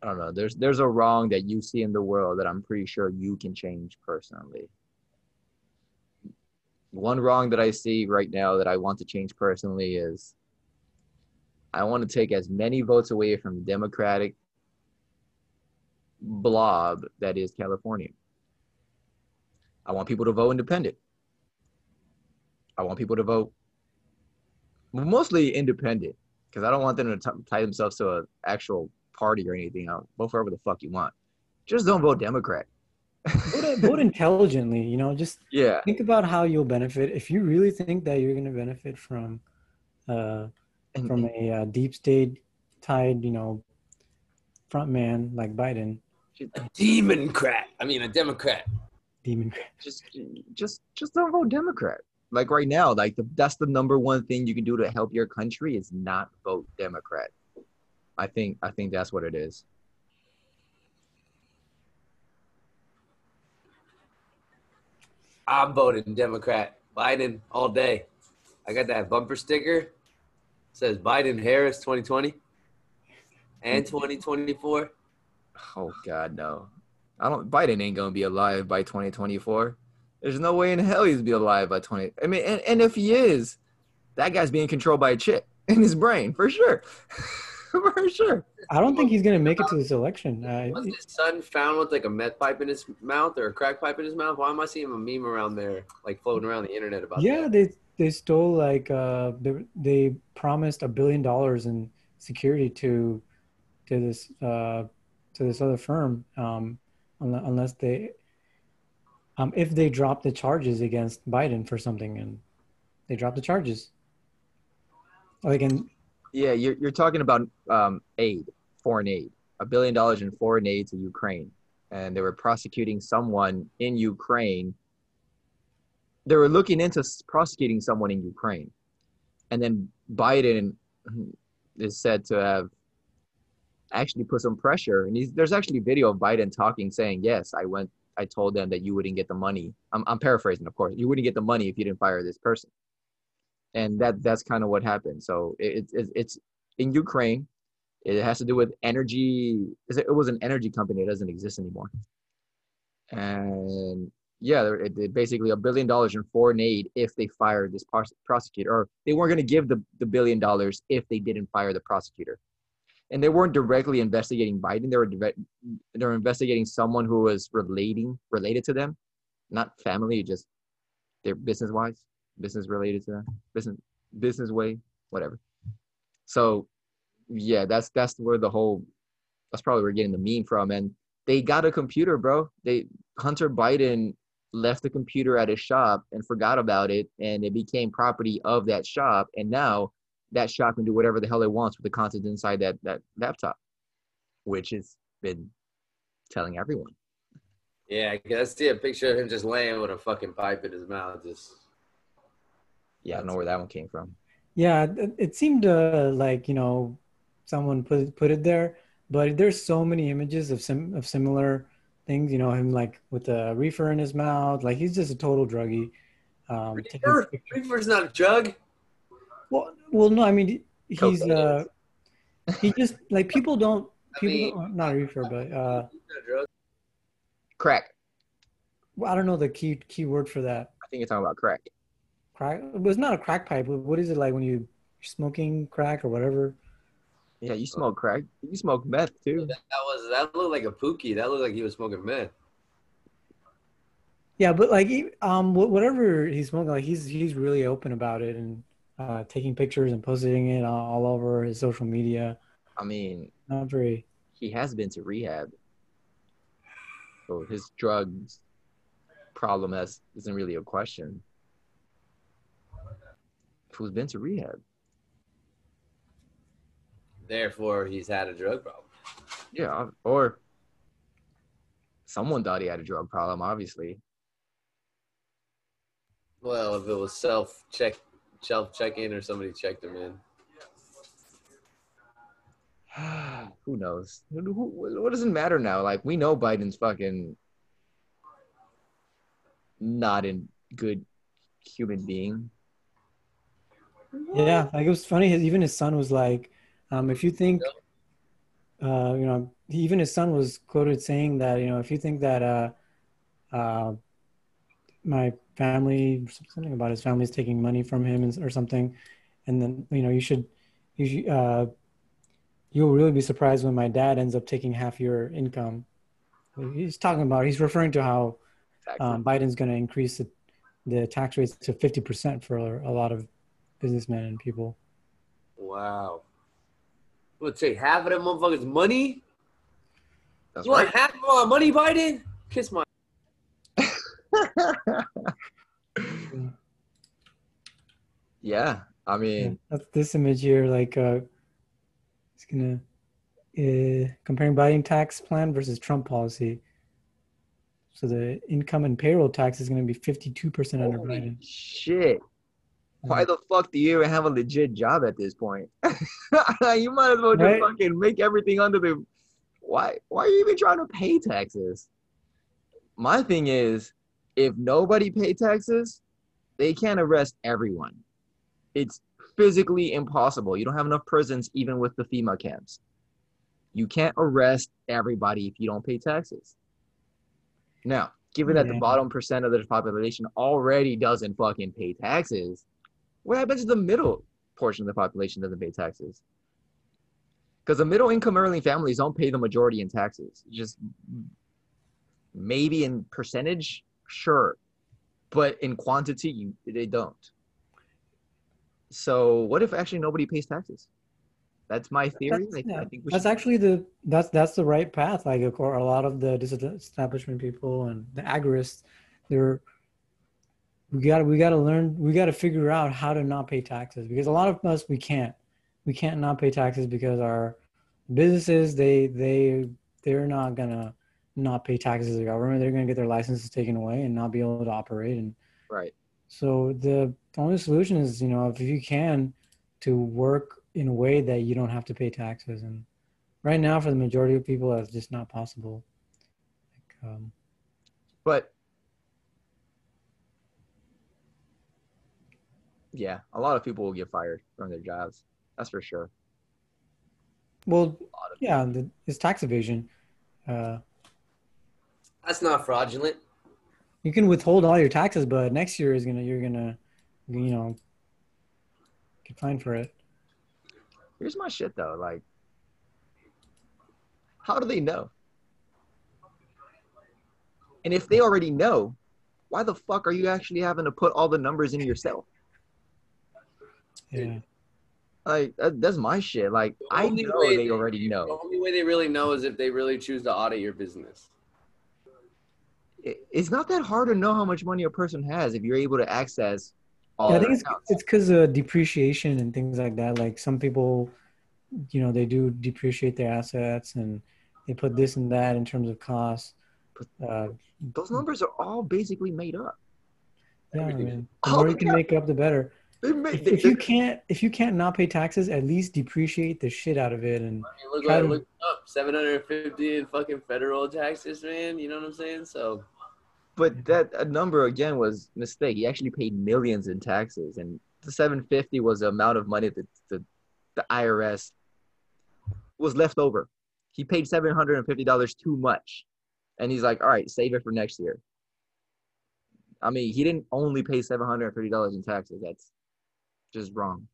I don't know. There's there's a wrong that you see in the world that I'm pretty sure you can change personally. One wrong that I see right now that I want to change personally is I want to take as many votes away from the Democratic blob that is California. I want people to vote independent. I want people to vote mostly independent because I don't want them to t- tie themselves to an actual party or anything. I'll vote for whoever the fuck you want. Just don't vote Democrat. vote, vote intelligently. You know, just Yeah, think about how you'll benefit. If you really think that you're going to benefit from, uh, and, from a uh, deep state tied, you know, front man like Biden, A democrat. I mean, a Democrat. demon. just just just don't vote Democrat. Like right now, like the, that's the number one thing you can do to help your country is not vote Democrat. I think I think that's what it is. I'm voting Democrat. Biden all day. I got that bumper sticker. says Biden Harris 2020 and 2024. Oh God, no! I don't. Biden ain't gonna be alive by 2024. There's no way in hell he's be alive by 20. I mean, and, and if he is, that guy's being controlled by a chip in his brain for sure, for sure. I don't think he's gonna make it to this election. Uh, Was his son found with like a meth pipe in his mouth or a crack pipe in his mouth? Why am I seeing a meme around there, like floating around the internet about yeah, that? they they stole like uh, they, they promised a billion dollars in security to to this uh, to this other firm um, unless, unless they um, if they drop the charges against Biden for something and they drop the charges like in Yeah, you're you're talking about um, aid, foreign aid, a billion dollars in foreign aid to Ukraine, and they were prosecuting someone in Ukraine. They were looking into prosecuting someone in Ukraine, and then Biden is said to have actually put some pressure. And there's actually video of Biden talking, saying, "Yes, I went. I told them that you wouldn't get the money. I'm, I'm paraphrasing, of course. You wouldn't get the money if you didn't fire this person." and that that's kind of what happened. So it, it, it's in Ukraine. It has to do with energy. It was an energy company. It doesn't exist anymore. And yeah, it, it basically a billion dollars in foreign aid if they fired this pros- prosecutor, or they weren't going to give the, the billion dollars if they didn't fire the prosecutor. And they weren't directly investigating Biden. They were they were investigating someone who was relating related to them, not family, just their business wise, business related to them, business business way, whatever. So yeah, that's that's where the whole that's probably where we're getting the meme from. And they got a computer, bro. They Hunter Biden left the computer at his shop and forgot about it, and it became property of that shop. And now that shop can do whatever the hell it wants with the content inside that that laptop, which has been telling everyone. Yeah, I can see a picture of him just laying with a fucking pipe in his mouth. Just Yeah, I don't know where that one came from. Yeah, it, it seemed uh, like you know someone put put it there, but there's so many images of sim of similar things. You know, him like with a reefer in his mouth, like he's just a total druggie. Um, Reefer? pictures. Reefer's not a drug. Well, well, no, I mean he's uh, he just like people don't I people mean- don't, not reefer, but uh, He's not a drug. Crack. well, I don't know the key key word for that. I think you're talking about crack. Crack. It was not a crack pipe. What is it like when you you're smoking crack or whatever? Yeah, you smoke crack. You smoke meth too. That was that looked like a pookie. That looked like he was smoking meth. Yeah, but like, um, whatever he's smoking, like he's he's really open about it and uh, taking pictures and posting it all, all over his social media. I mean, Not very. he has been to rehab. So his drugs problem has, isn't really a question. Who's been to rehab? Therefore, he's had a drug problem. Yeah, or someone thought he had a drug problem, obviously. Well, if it was self check, self check in, or somebody checked him in. Who knows? Who, who, what does it matter now? Like, we know Biden's fucking not a good human being. Yeah, like it was funny. His, even his son was like, um, if you think, uh, you know, even his son was quoted saying that, you know, if you think that uh, uh, my family, something about his family is taking money from him and- or something, and then you know, you should, you uh, you'll really be surprised when my dad ends up taking half your income. He's talking about, he's referring to how Exactly. um, Biden's going to increase the, the tax rates to 50% for a lot of businessmen and people. Wow. We'll take half of that motherfucker's money. That's you want half of my money, Biden? Kiss my. Yeah, I Yeah, mean, that's this image here. Like, uh, it's gonna uh, comparing Biden tax plan versus Trump policy. So the income and payroll tax is going to be 52% under holy Biden. shit. why the fuck do you even have a legit job at this point? you might as well just Right. fucking make everything under the. Why? Why are you even trying to pay taxes? My thing is, if nobody pay taxes, they can't arrest everyone. It's physically impossible. You don't have enough prisons even with the FEMA camps. You can't arrest everybody if you don't pay taxes. Now, given that the bottom percent of the population already doesn't fucking pay taxes, what happens to the middle portion of the population that doesn't pay taxes? Because the middle income earning families don't pay the majority in taxes. Just maybe in percentage, sure, but in quantity, you, they don't. So what if actually nobody pays taxes? That's my theory. That's, I, yeah, I think we that's should. actually the that's that's the right path. Like of course, a lot of the disestablishment people and the agorists, they're we got to we got to learn we got to figure out how to not pay taxes because a lot of us we can't we can't not pay taxes because our businesses they they they're not gonna not pay taxes to the government. They're gonna get their licenses taken away and not be able to operate and right. so the only solution is, you know, if you can, to work in a way that you don't have to pay taxes. And right now, for the majority of people, that's just not possible. Like, um, But yeah, a lot of people will get fired from their jobs. That's for sure. well, A lot of yeah, the, it's tax evasion. Uh, That's not fraudulent. you can withhold all your taxes, but next year is gonna you're gonna, you know, get fined for it. Here's my shit though. Like, how do they know? And if they already know, why the fuck are you actually having to put all the numbers in yourself? Yeah. Like, that, that's my shit. Like, I know way they already know. The only way they really know is if they really choose to audit your business. It- It's not that hard to know how much money a person has if you're able to access all Yeah, I think it's accounts. it's because of depreciation and things like that. Like some people, you know, they do depreciate their assets and they put this and that in terms of costs. Uh, Those numbers are all basically made up. yeah, Everything. man. The Oh, more you can yeah. make up, the better. They made, If, they, if you can't, if you can't not pay taxes, at least depreciate the shit out of it. And I mean, look, Try like, to- look up 750 in fucking federal taxes, man. You know what I'm saying? So But that uh, number again was mistake. He actually paid millions in taxes, and the 750 was the amount of money that the, the IRS was left over. He paid 750 dollars too much, and he's like, "All right, save it for next year." I mean, he didn't only pay 750 dollars in taxes. That's just wrong.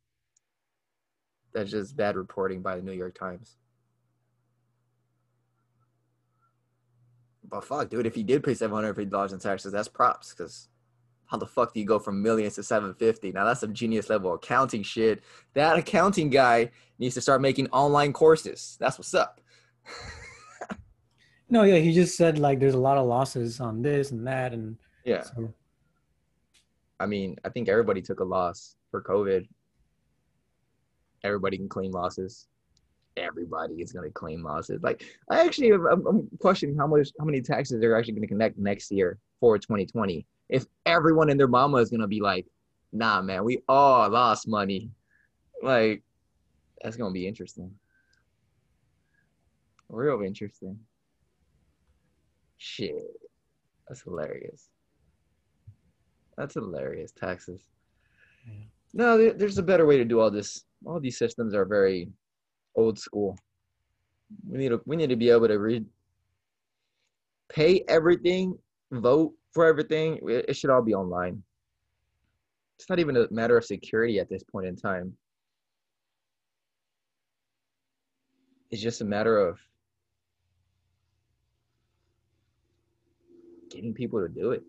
That's just bad reporting by the New York Times. But fuck, dude, if he did pay seven hundred fifty dollars in taxes, that's props. Because how the fuck do you go from millions to seven fifty? Now that's some genius level accounting shit. That accounting guy needs to start making online courses. That's what's up. no, yeah, he just said like there's a lot of losses on this and that, and Yeah, so I mean, I think everybody took a loss for COVID. Everybody can claim losses. Everybody is gonna claim losses. Like I actually, I'm, I'm questioning how much, how many taxes they're actually gonna connect next year for 2020. If everyone and their mama is gonna be like, "Nah, man, we all lost money," like that's gonna be interesting. Real interesting. Shit, that's hilarious. That's hilarious. Taxes. Yeah. No, there, there's a better way to do all this. All these systems are very old school. We need to we need to be able to read, pay everything, vote for everything. It, it should all be online. It's not even a matter of security at this point in time. It's just a matter of getting people to do it.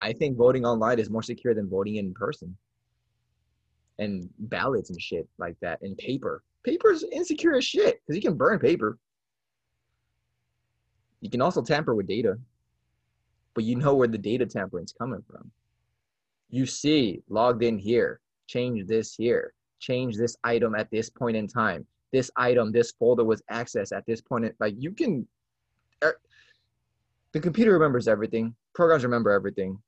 I think voting online is more secure than voting in person. And ballots and shit like that, and paper. Paper's insecure as shit because you can burn paper. You can also tamper with data, but you know where the data tampering's coming from. You see, logged in here, change this here, change this item at this point in time. This item, this folder was accessed at this point. In, like you can, er, the computer remembers everything. Programs remember everything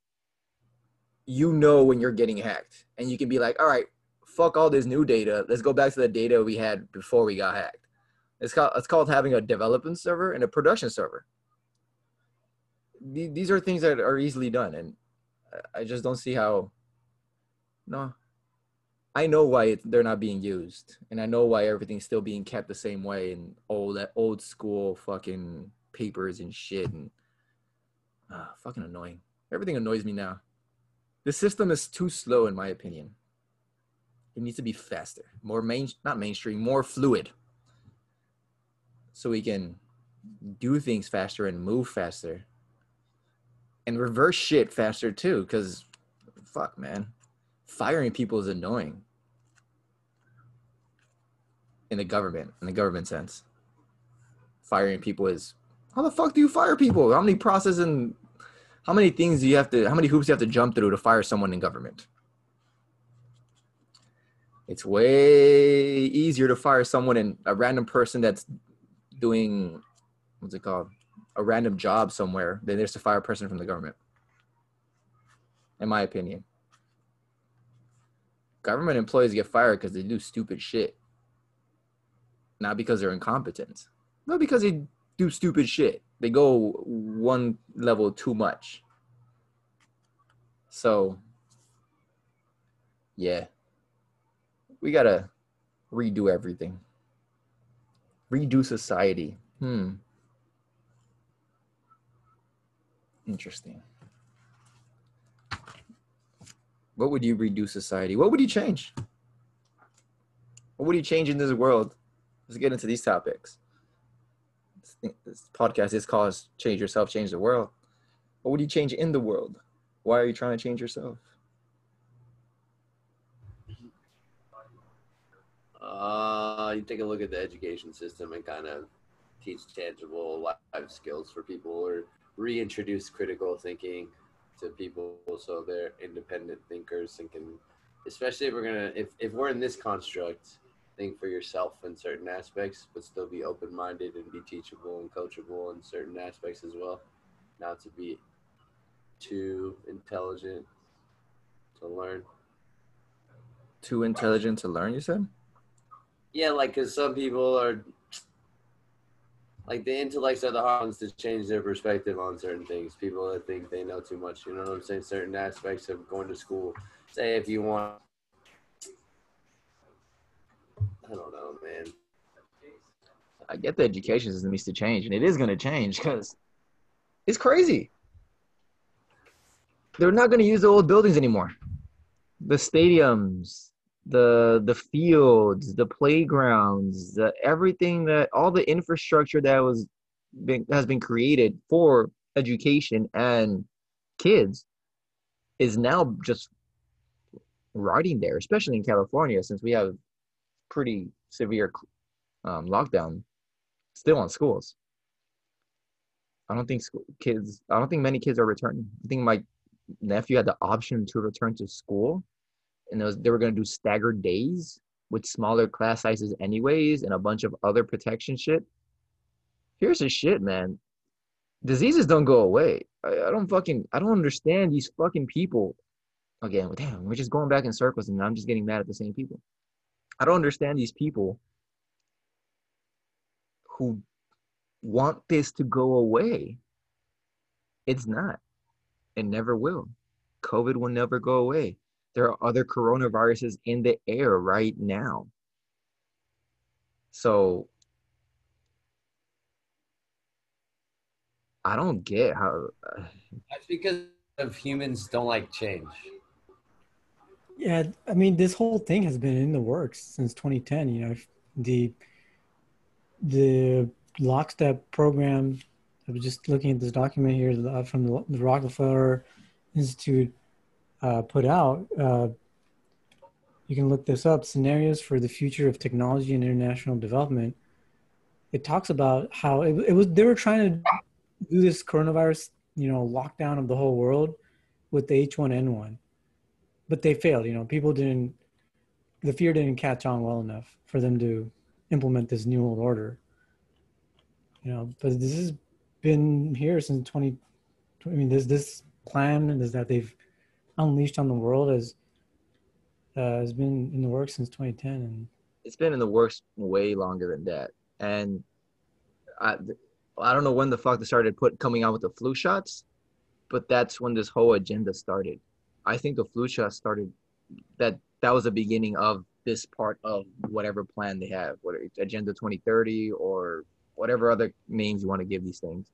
you know when you're getting hacked, and you can be like, all right, fuck all this new data. Let's go back to the data we had before we got hacked. It's called it's called having a development server and a production server. These are things that are easily done, and I- just don't see how. No, I know why it, they're not being used, and I know why everything's still being kept the same way and old that old school fucking papers and shit and ah, fucking annoying. Everything annoys me now. The system is too slow, in my opinion. It needs to be faster, more main, not mainstream, more fluid, so we can do things faster and move faster, and reverse shit faster too. Because, fuck, man, firing people is annoying in the government, in the government sense. Firing people is how the fuck do you fire people? How many processes and how many things do you have to how many hoops do you have to jump through to fire someone in government? It's way easier to fire someone in a random person that's doing what's it called? A random job somewhere than is to fire a person from the government. In my opinion. Government employees get fired because they do stupid shit. Not because they're incompetent. Not because they do stupid shit. They go one level too much. So, yeah, we gotta redo everything. Redo society. Hmm. Interesting. What would you redo society? What would you change? What would you change in this world? Let's get into these topics. This, podcast is called Change Yourself, Change the World. What would you change in the world? Why are you trying to change yourself? Uh, you take a look at the education system and kind of teach tangible life skills for people or reintroduce critical thinking to people so they're independent thinkers and can especially if we're gonna if, if we're in this construct think for yourself in certain aspects but still be open-minded and be teachable and coachable in certain aspects as well not to be too intelligent to learn Too intelligent to learn, you said? Yeah, like because some people are like the intellects are the hard ones to change their perspective on certain things. People that think they know too much, you know what I'm saying? Certain aspects of going to school. Say if you want, I don't know, man. I get the education system needs to change, and it is going to change because it's crazy. They're not going to use the old buildings anymore. The stadiums, the the fields, the playgrounds, the everything that all the infrastructure that was been, has been created for education and kids is now just riding there, especially in California, since we have pretty severe um, lockdown still on schools. I don't think school, kids. I don't think many kids are returning. I think my nephew had the option to return to school, and was, they were going to do staggered days with smaller class sizes, anyways, and a bunch of other protection shit. Here's the shit, man. Diseases don't go away. I, I don't fucking. I don't understand these fucking people. Again, damn, we're just going back in circles, and I'm just getting mad at the same people. I don't understand these people who want this to go away. It's not. It never will. COVID will never go away. There are other coronaviruses in the air right now. So I don't get how. That's because of humans don't like change. Yeah, I mean, this whole thing has been in the works since 2010. You know, the the lockstep program. I was just looking at this document here uh, from the, the Rockefeller Institute uh, put out. Uh, you can look this up. Scenarios for the future of technology and international development. It talks about how it, it was. They were trying to do this coronavirus, you know, lockdown of the whole world with the H1N1 but they failed. You know, people didn't, the fear didn't catch on well enough for them to implement this new world order. You know, but this has been here since 20. I mean, this this plan is that they've unleashed on the world has uh, has been in the works since 2010 and it's been in the works way longer than that. And I, I don't know when the fuck they started put coming out with the flu shots, but that's when this whole agenda started. I think the flu shot started that that was the beginning of this part of whatever plan they have, whether it's Agenda 2030 or whatever other names you want to give these things.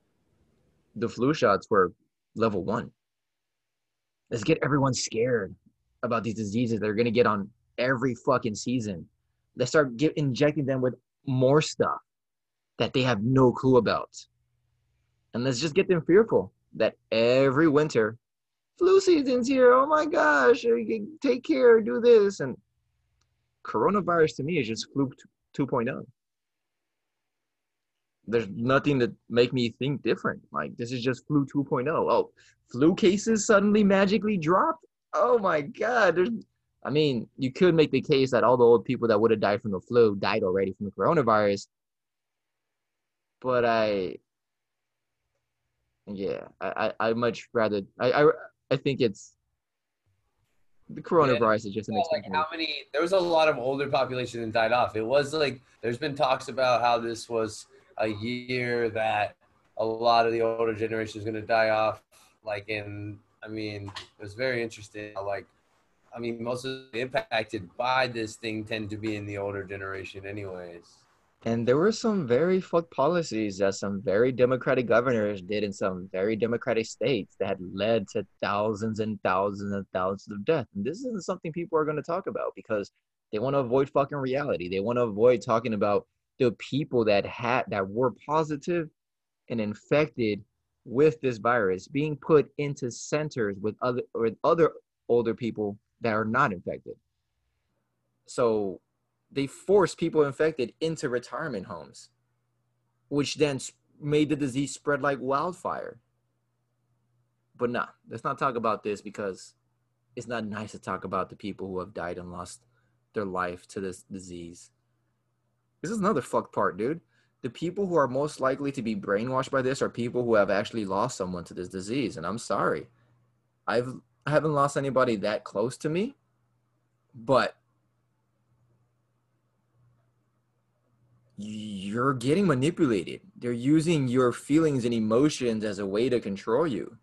The flu shots were level one. Let's get everyone scared about these diseases that are going to get on every fucking season. Let's start get, injecting them with more stuff that they have no clue about. And let's just get them fearful that every winter, flu season's here. Oh my gosh, take care, do this. And coronavirus to me is just flu 2.0. There's nothing to make me think different. Like this is just flu 2.0. Oh, flu cases suddenly magically dropped. Oh my god. There's I mean, you could make the case that all the old people that would have died from the flu died already from the coronavirus. But I yeah, I, I, I much rather I, I I think it's the coronavirus yeah, is just an like how many there was a lot of older population that died off it was like there's been talks about how this was a year that a lot of the older generation is going to die off like in i mean it was very interesting like i mean most of the impacted by this thing tend to be in the older generation anyways and there were some very fucked policies that some very democratic governors did in some very democratic states that led to thousands and thousands and thousands of deaths. And this isn't something people are going to talk about because they want to avoid fucking reality. They want to avoid talking about the people that had that were positive and infected with this virus being put into centers with other with other older people that are not infected. So they forced people infected into retirement homes, which then made the disease spread like wildfire. But nah, let's not talk about this because it's not nice to talk about the people who have died and lost their life to this disease. This is another fucked part, dude. The people who are most likely to be brainwashed by this are people who have actually lost someone to this disease. And I'm sorry. I've I haven't lost anybody that close to me, but you're getting manipulated. They're using your feelings and emotions as a way to control you,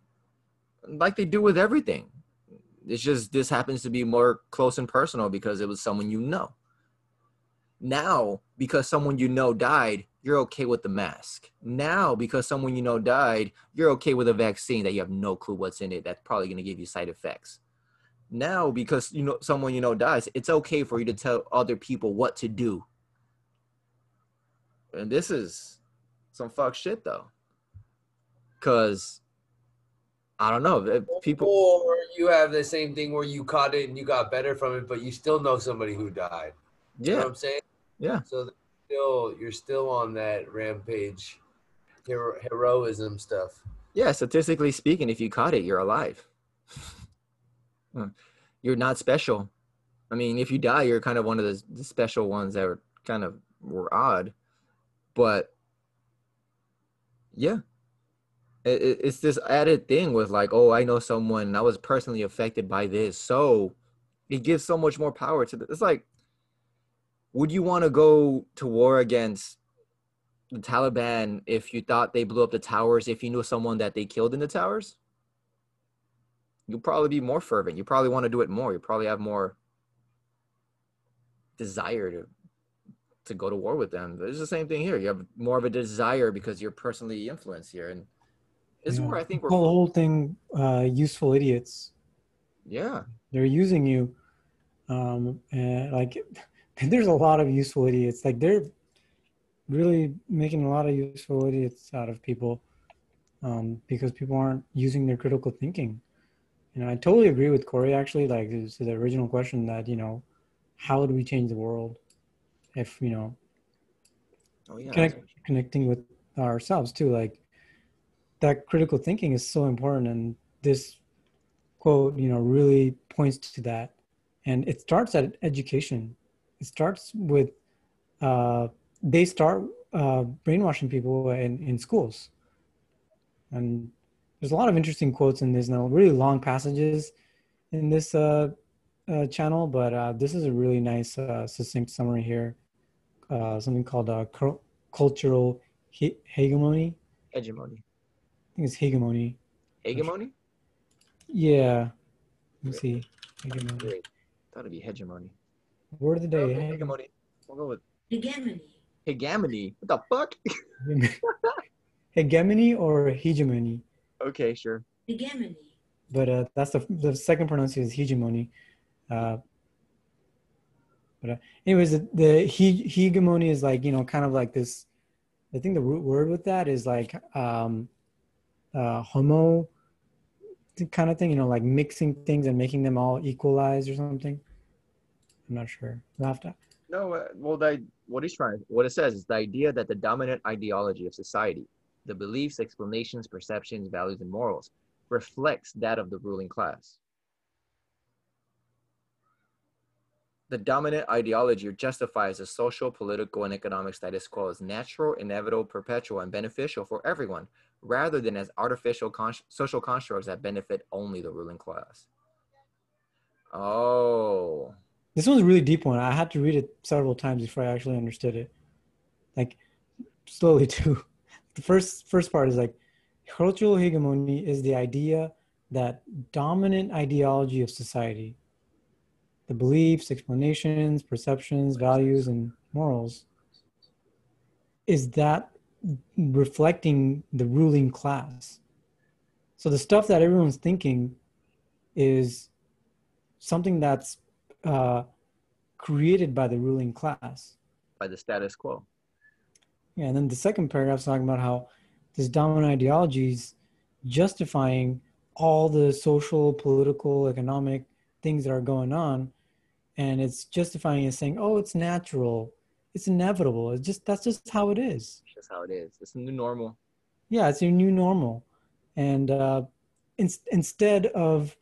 like they do with everything. It's just this happens to be more close and personal because it was someone you know. Now, because someone you know died, you're okay with the mask. Now, because someone you know died, you're okay with a vaccine that you have no clue what's in it that's probably going to give you side effects. Now, because you know someone you know dies, it's okay for you to tell other people what to do and this is some fuck shit though. Cause I don't know. People or you have the same thing where you caught it and you got better from it, but you still know somebody who died. Yeah. You know I'm saying? Yeah. So still you're still on that rampage hero, heroism stuff. Yeah, statistically speaking, if you caught it, you're alive. Hmm. you're not special. I mean, if you die, you're kind of one of the, the special ones that were kind of were odd. But yeah, it, it's this added thing with like, oh, I know someone I was personally affected by this, so it gives so much more power to this. It's like, would you want to go to war against the Taliban if you thought they blew up the towers? If you knew someone that they killed in the towers, you'll probably be more fervent. You probably want to do it more. You probably have more desire to to go to war with them. It's the same thing here. You have more of a desire because you're personally influenced here, and this yeah. is where I think we're the whole thing uh, useful idiots. Yeah, they're using you, um, and like there's a lot of useful idiots. Like they're really making a lot of useful idiots out of people um, because people aren't using their critical thinking. You know, I totally agree with Corey. Actually, like to the original question that you know, how do we change the world? if you know oh, yeah. Connect, connecting with ourselves too like that critical thinking is so important and this quote you know really points to that and it starts at education starts with uh, they start uh, brainwashing people in, in schools and there's a lot of interesting quotes in this now really long passages in this uh, uh, channel, but uh, this is a really nice, uh, succinct summary here. Uh, something called uh, cultural he- hegemony. Hegemony. I think it's hegemony. Hegemony? Yeah. Let me see. Hegemony. Wait, thought it'd be hegemony. Word of the day. Okay, hege- hegemony. We'll go with Hegemony. hegemony. What the fuck? hegemony or hegemony. okay, sure. Hegemony. but uh, that's the the second pronunciation is hegemony. Uh, but uh, anyways, the, the he, hegemony is like you know kind of like this. I think the root word with that is like um, uh, homo kind of thing. You know, like mixing things and making them all equalized or something. I'm not sure. Have to. No, uh, well, the, what he's trying, what it says is the idea that the dominant ideology of society, the beliefs, explanations, perceptions, values, and morals, reflects that of the ruling class. The dominant ideology justifies the social, political, and economic status quo as natural, inevitable, perpetual, and beneficial for everyone, rather than as artificial con- social constructs that benefit only the ruling class. Oh, This one's a really deep one. I had to read it several times before I actually understood it. Like slowly too. The first first part is like cultural hegemony is the idea that dominant ideology of society, the beliefs, explanations, perceptions, values, and morals, is that reflecting the ruling class. So the stuff that everyone's thinking is something that's uh, created by the ruling class. by the status quo. Yeah, and then the second paragraph is talking about how this dominant ideology is justifying all the social, political, economic things that are going on, and it's justifying it, saying, "Oh, it's natural, it's inevitable. It's just that's just how it is." It's just how it is. It's the new normal. Yeah, it's your new normal, and uh, in, instead of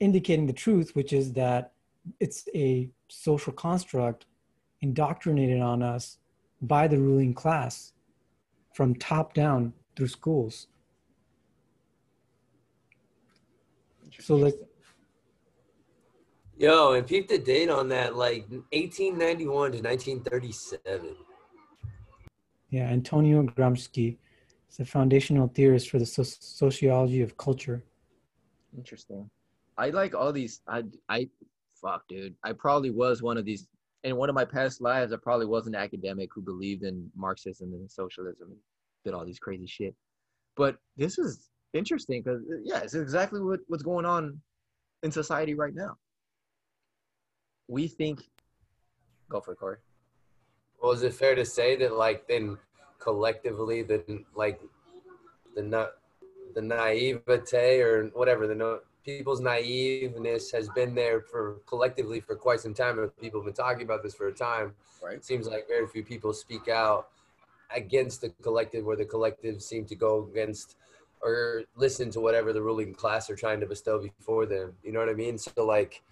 indicating the truth, which is that it's a social construct indoctrinated on us by the ruling class from top down through schools. So, like, Yo, and peep the date on that, like 1891 to 1937. yeah, Antonio Gramsci is a foundational theorist for the so- sociology of culture. Interesting. I like all these. I I fuck, dude. I probably was one of these. In one of my past lives, I probably was an academic who believed in Marxism and socialism and did all these crazy shit. But this is interesting because uh, yeah, it's exactly what, what's going on in society right now. We think. Go for it, Corey. Well, is it fair to say that, like, then collectively, then like the na- the naivete or whatever the no- people's naiveness has been there for collectively for quite some time, and people have been talking about this for a time. Right. It seems like very few people speak out against the collective, where the collective seem to go against or listen to whatever the ruling class are trying to bestow before them. You know what I mean? So like,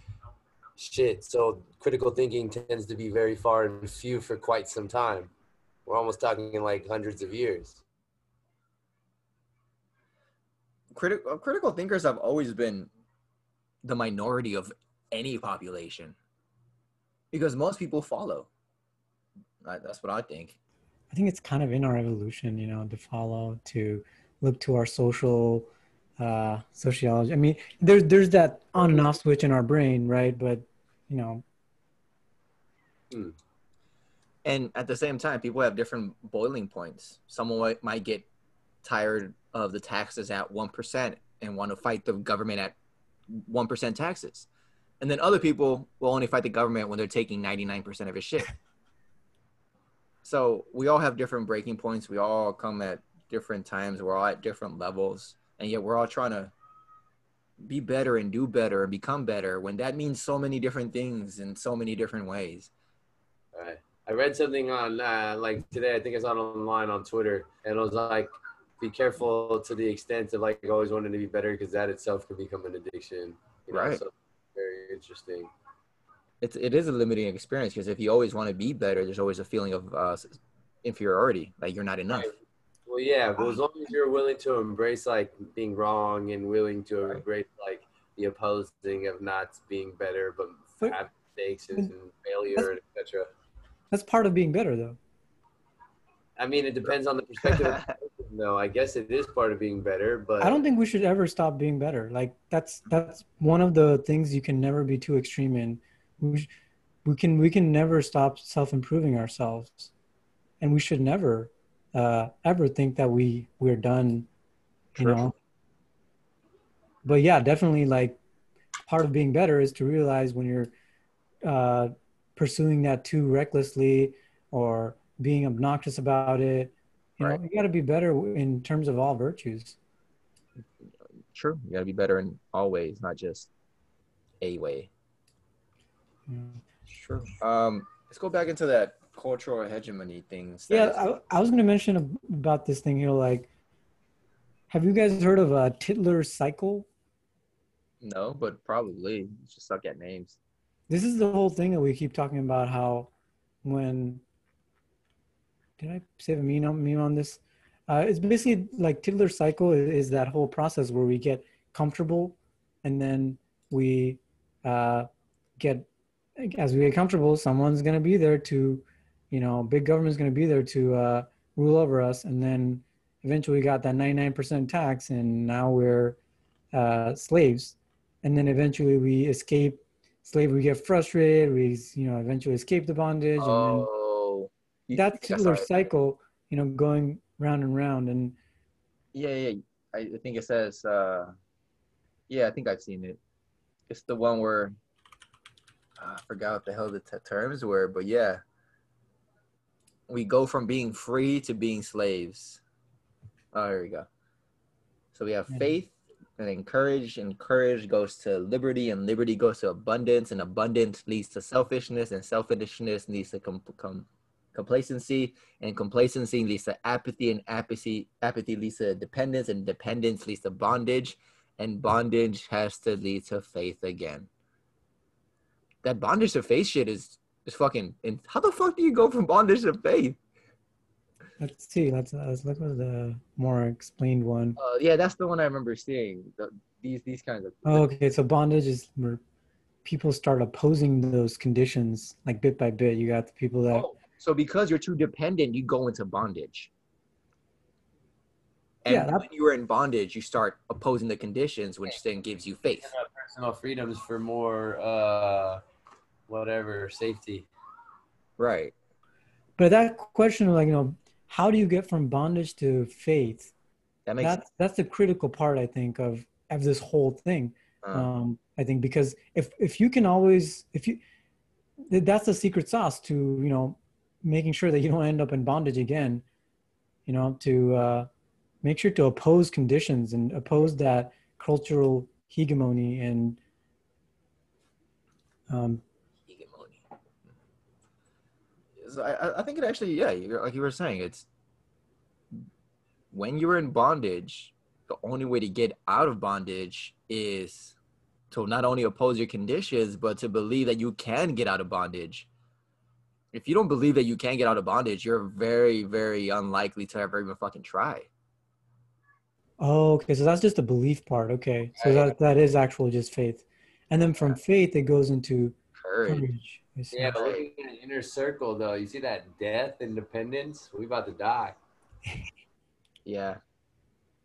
shit. So critical thinking tends to be very far and few for quite some time. We're almost talking in like hundreds of years. Critical critical thinkers have always been the minority of any population because most people follow. That's what I think. I think it's kind of in our evolution, you know, to follow, to look to our social uh, sociology. I mean, there's there's that on and off switch in our brain, right? But you know, and at the same time people have different boiling points someone might, might get tired of the taxes at 1% and want to fight the government at 1% taxes. And then other people will only fight the government when they're taking 99% of his shit. So we all have different breaking points. We all come at different times. We're all at different levels. And yet we're all trying to be better and do better and become better when that means so many different things in so many different ways. Right. I read something on uh, like today. I think I saw it online on Twitter, and it was like, "Be careful to the extent of like always wanting to be better, because that itself can become an addiction." You know, Right. so very interesting. it's it is a limiting experience because if you always want to be better, there's always a feeling of uh, inferiority, like you're not enough. Right. Well, yeah, but as long as you're willing to embrace like being wrong and willing to Right. embrace like the opposing of not being better, but But- having mistakes and failure, etc. That's part of being better, though. I mean, it depends on the perspective. of the person, though, I guess it is part of being better, but I don't think we should ever stop being better. Like that's that's one of the things you can never be too extreme in. We, we can we can never stop self improving ourselves, and we should never uh, ever think that we we're done. You True. know. But yeah, definitely like part of being better is to realize when you're uh, pursuing that too recklessly or being obnoxious about it. You know, Right. you got to be better in terms of all virtues. True. You gotta be better in all ways, not just a way. Yeah. True. Um, let's go back into that cultural hegemony things. Yeah, is- I, I was going to mention about this thing. here. like, have you guys heard of a Tytler cycle? no, but probably It's just suck at names. This is the whole thing that we keep talking about. How when did I save a meme on, meme on this? Uh, it's basically like Tytler cycle is, is that whole process where we get comfortable, and then we uh, get as we get comfortable, someone's going to be there to, you know, big government's going to be there to uh, rule over us, and then eventually we got that 99% tax, and now we're uh, slaves, and then eventually we escape slavery, we get frustrated, we you know eventually escape the bondage, and then Oh, that saw cycle, you know, going round and round, and Yeah, yeah. I think it says. uh Yeah, I think I've seen it. It's the one where ah, I forgot what the hell the t- terms were, but yeah, we go from being free to being slaves. Oh, here we go. So we have Yeah. faith and then courage, and courage goes to liberty, and liberty goes to abundance, and abundance leads to selfishness, and selfishness leads to com- com- complacency, and complacency leads to apathy, and apathy apathy leads to dependence, and dependence leads to bondage, and bondage has to lead to faith again. That bondage to faith shit is is fucking. And how the fuck do you go from bondage to faith? let's see, let's let's look at the more explained one. Uh, yeah, that's the one I remember seeing. The, these these kinds of. Oh, okay, so bondage is where people start opposing those conditions, like bit by bit. You got the people that Oh, so because you're too dependent, you go into bondage. And Yeah, when you are in bondage, you start opposing the conditions, which then gives you faith. Personal freedoms for more uh whatever safety. Right. But that question of like, you know, how do you get from bondage to faith? That makes That's that's the critical part, I think, of of this whole thing. uh, Um, I think because if if you can always if you that's the secret sauce to you know making sure that you don't end up in bondage again. You know, to uh, make sure to oppose conditions and oppose that cultural hegemony and um, hegemony. So I, I- think it actually, yeah, like you were saying, it's when you're in bondage, the only way to get out of bondage is to not only oppose your conditions, but to believe that you can get out of bondage. If you don't believe that you can get out of bondage, you're very, very unlikely to ever even fucking try. Oh, okay. So that's just the belief part. Okay. So Yeah, that that is actually just faith. And then from faith it goes into Courage. courage. Yeah, but looking at the inner circle though, you see that death independence? We about to die. Yeah.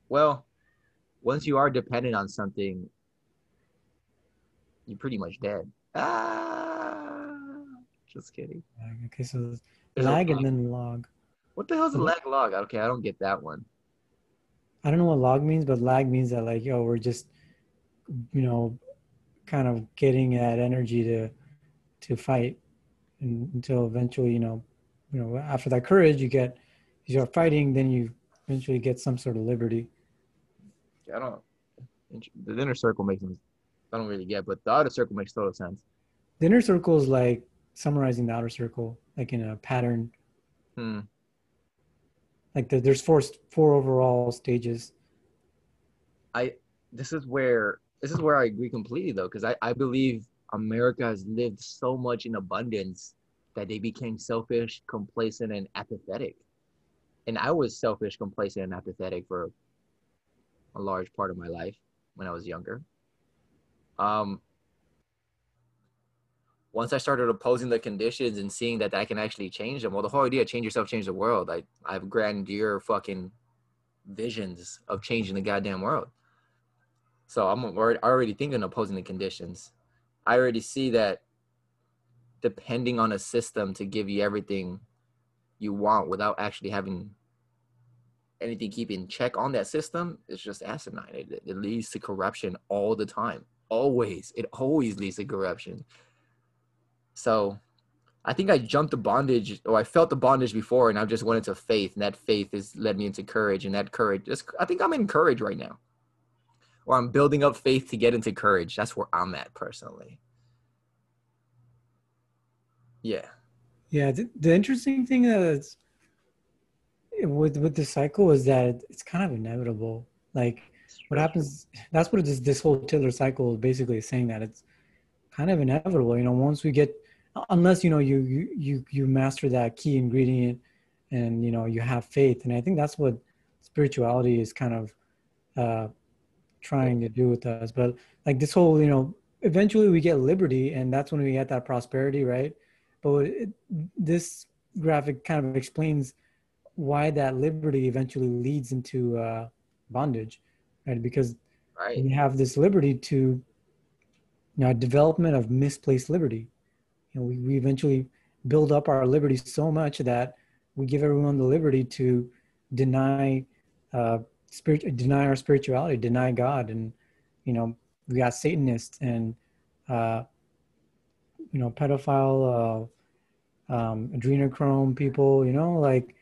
Well, once you are dependent on something, you're pretty much dead. Ah, just kidding. Okay, so There's lag and then log. What the hell's a hmm. lag log? Okay, I don't get that one. I don't know what log means, but lag means that like, yo, we're just you know, kind of getting that energy to to fight and, until eventually, you know, you know, after that courage you get you start fighting, then you eventually get some sort of liberty. I don't. The inner circle makes sense. I don't really get, but the outer circle makes total sense. The inner circle is like summarizing the outer circle, like in a pattern. Hmm. Like the, there's four four overall stages. I. This is where this is where I agree completely though, because I I believe America has lived so much in abundance that they became selfish, complacent, and apathetic. And I was selfish, complacent, and apathetic for a large part of my life when I was younger. Um, once I started opposing the conditions and seeing that I can actually change them, well, the whole idea change yourself, change the world. I, I have grandeur fucking visions of changing the goddamn world. So I'm already, already thinking opposing the conditions. I already see that depending on a system to give you everything you want without actually having anything keeping check on that system is just asinine. It, it leads to corruption all the time. Always. It always leads to corruption. So I think I jumped the bondage or I felt the bondage before and I just went into faith and that faith has led me into courage and that courage I think I'm in courage right now. Or I'm building up faith to get into courage. That's where I'm at personally. Yeah. Yeah, the, the interesting thing is with with the cycle is that it's kind of inevitable. Like what happens that's what this this whole Tytler cycle basically is basically saying that it's kind of inevitable. You know, once we get unless you know you you you you master that key ingredient and you know you have faith. And i think that's what spirituality is kind of uh trying to do with us. But like this whole you know eventually we get liberty and that's when we get that prosperity right? But it, this graphic kind of explains why that liberty eventually leads into uh bondage right? Because Right. we have this liberty to you know development of misplaced liberty you know we, we eventually build up our liberty so much that we give everyone the liberty to deny uh spirit deny our spirituality deny god and you know we got satanists and uh you know pedophile uh um adrenochrome people you know like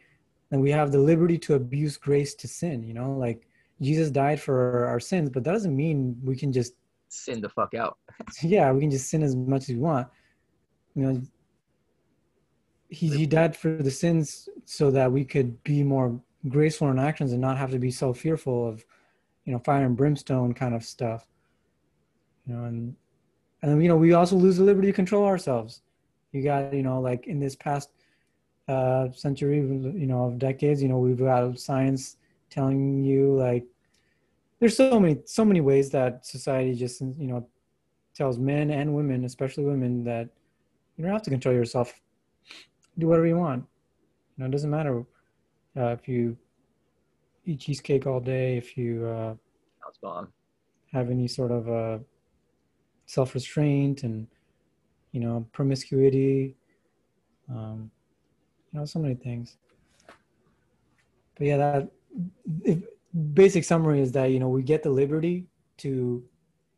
and we have the liberty to abuse grace to sin you know like jesus died for our sins but that doesn't mean we can just Sin the fuck out. yeah, we can just sin as much as we want. You know, he he died for the sins so that we could be more graceful in actions and not have to be so fearful of, you know, fire and brimstone kind of stuff. You know, and and then you know we also lose the liberty to control ourselves. You got you know like in this past uh, century, you know, of decades, you know, we've got science telling you like there's so many so many ways that society just you know tells men and women especially women that you don't have to control yourself. Do whatever you want. You know it doesn't matter uh, if you eat cheesecake all day if you uh, have any sort of uh, self-restraint and you know promiscuity um, you know so many things. But yeah that if, basic summary is that you know we get the liberty to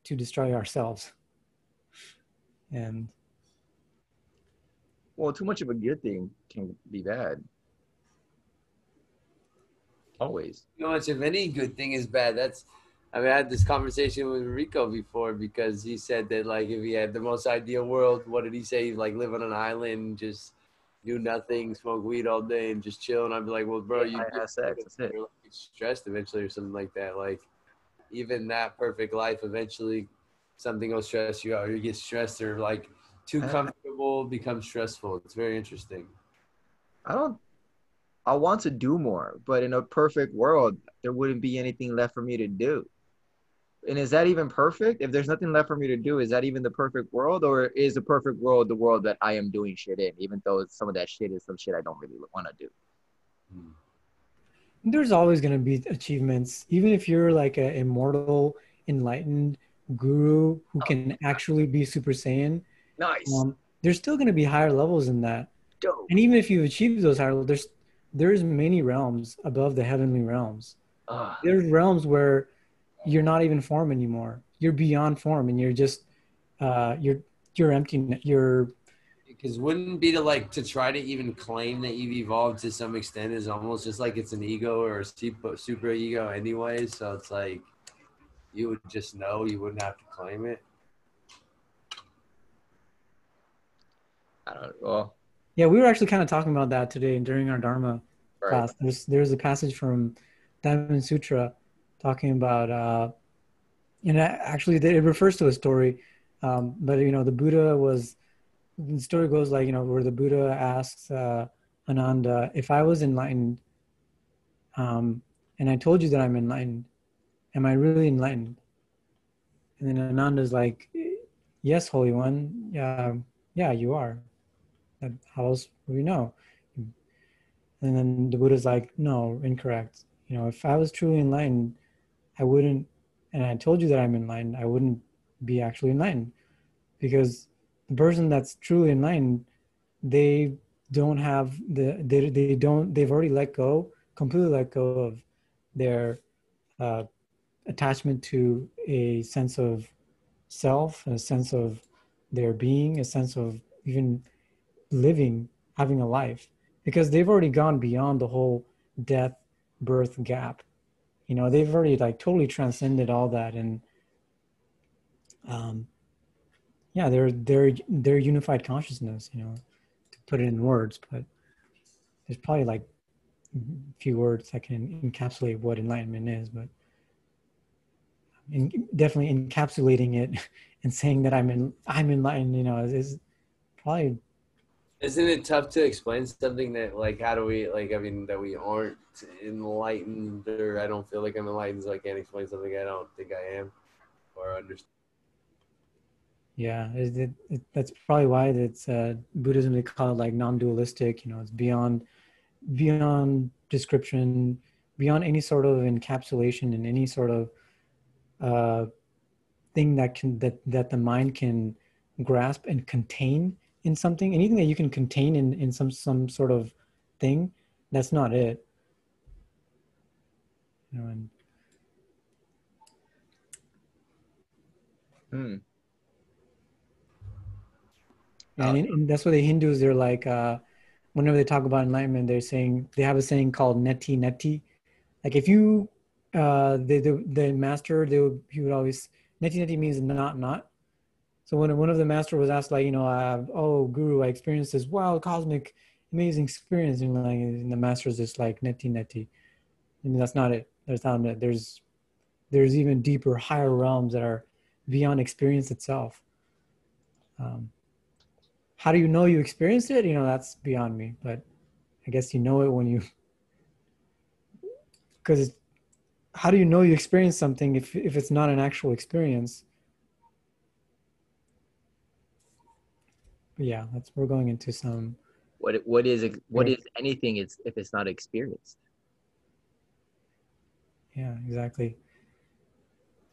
to destroy ourselves. And Well, too much of a good thing can be bad. Always. Know much of any good thing is bad. That's I mean I had this conversation with Rico before because he said that like if he had the most ideal world, what did he say? He'd like live on an island, just do nothing, smoke weed all day and just chill. And I'd be like, Well bro, you have sex. That's it. you're like stressed eventually or something like that. Like even that perfect life eventually something will stress you out or you get stressed or like too comfortable becomes stressful. It's very interesting. I don't. I want to do more, but in a perfect world, there wouldn't be anything left for me to do. And is that even perfect? If there's nothing left for me to do, is that even the perfect world, or is the perfect world the world that I am doing shit in? Even though some of that shit is some shit I don't really want to do. Hmm. there's always going to be achievements even if you're like an immortal enlightened guru who can actually be super saiyan Nice. um, there's still going to be higher levels in that Dope. and even if you've achieved those higher levels there's there's many realms above the heavenly realms Ah, there's realms where you're not even form anymore you're beyond form and you're just uh you're you're empty you're Because wouldn't be to like to try to even claim that you've evolved to some extent is almost just like it's an ego or a super, super ego anyway. So it's like you would just know you wouldn't have to claim it. I don't. Well, yeah we were actually kind of talking about that today during our dharma right. class. There's there's a passage from Diamond Sutra talking about, uh, and actually it refers to a story, um, but you know the Buddha was. The story goes like you know where the Buddha asks uh, Ananda, "If I was enlightened, um, and I told you that I'm enlightened, am I really enlightened?" And then Ananda's like, yes, Holy One. Yeah, yeah, you are. How else would we know? And then the Buddha's like, no, incorrect. You know, if I was truly enlightened, I wouldn't, and I told you that I'm enlightened, I wouldn't be actually enlightened. Because the person that's truly enlightened, they don't have the, they, they don't, they've already let go, completely let go of their uh, attachment to a sense of self, a sense of their being, a sense of even living, having a life, because they've already gone beyond the whole death birth gap. You know, they've already like totally transcended all that, and um, yeah, they're they're they're unified consciousness. You know, to put it in words, but there's probably like a few words that can encapsulate what enlightenment is, but in, definitely encapsulating it and saying that I'm in I'm enlightened, you know, is, is probably Isn't it tough to explain something that like how do we like I mean that we aren't enlightened or I don't feel like I'm enlightened so I can't explain something I don't think I am or understand. yeah. It, it, that's probably why it's uh, Buddhism. They call it like non-dualistic. You know, it's beyond beyond description, beyond any sort of encapsulation and any sort of uh, thing that can that that the mind can grasp and contain in something. Anything that you can contain in in some some sort of thing, that's not it. You know, and Hmm. and, in- and that's why the Hindus they're like uh, whenever they talk about enlightenment, they're saying they have a saying called neti neti. Like if you uh, the, the the master they would he would always neti neti means not not. So when one of the master was asked like you know uh, oh guru I experienced this wild cosmic amazing experience and like and the master's just like neti neti. I mean that's not it. There's not it. There's there's even deeper higher realms that are beyond experience itself. Um, how do you know you experienced it? You know that's beyond me. But I guess you know it when you because how do you know you experienced something if if it's not an actual experience? Yeah, that's we're going into some What what is ex- what is anything? It's if it's not experienced. yeah exactly.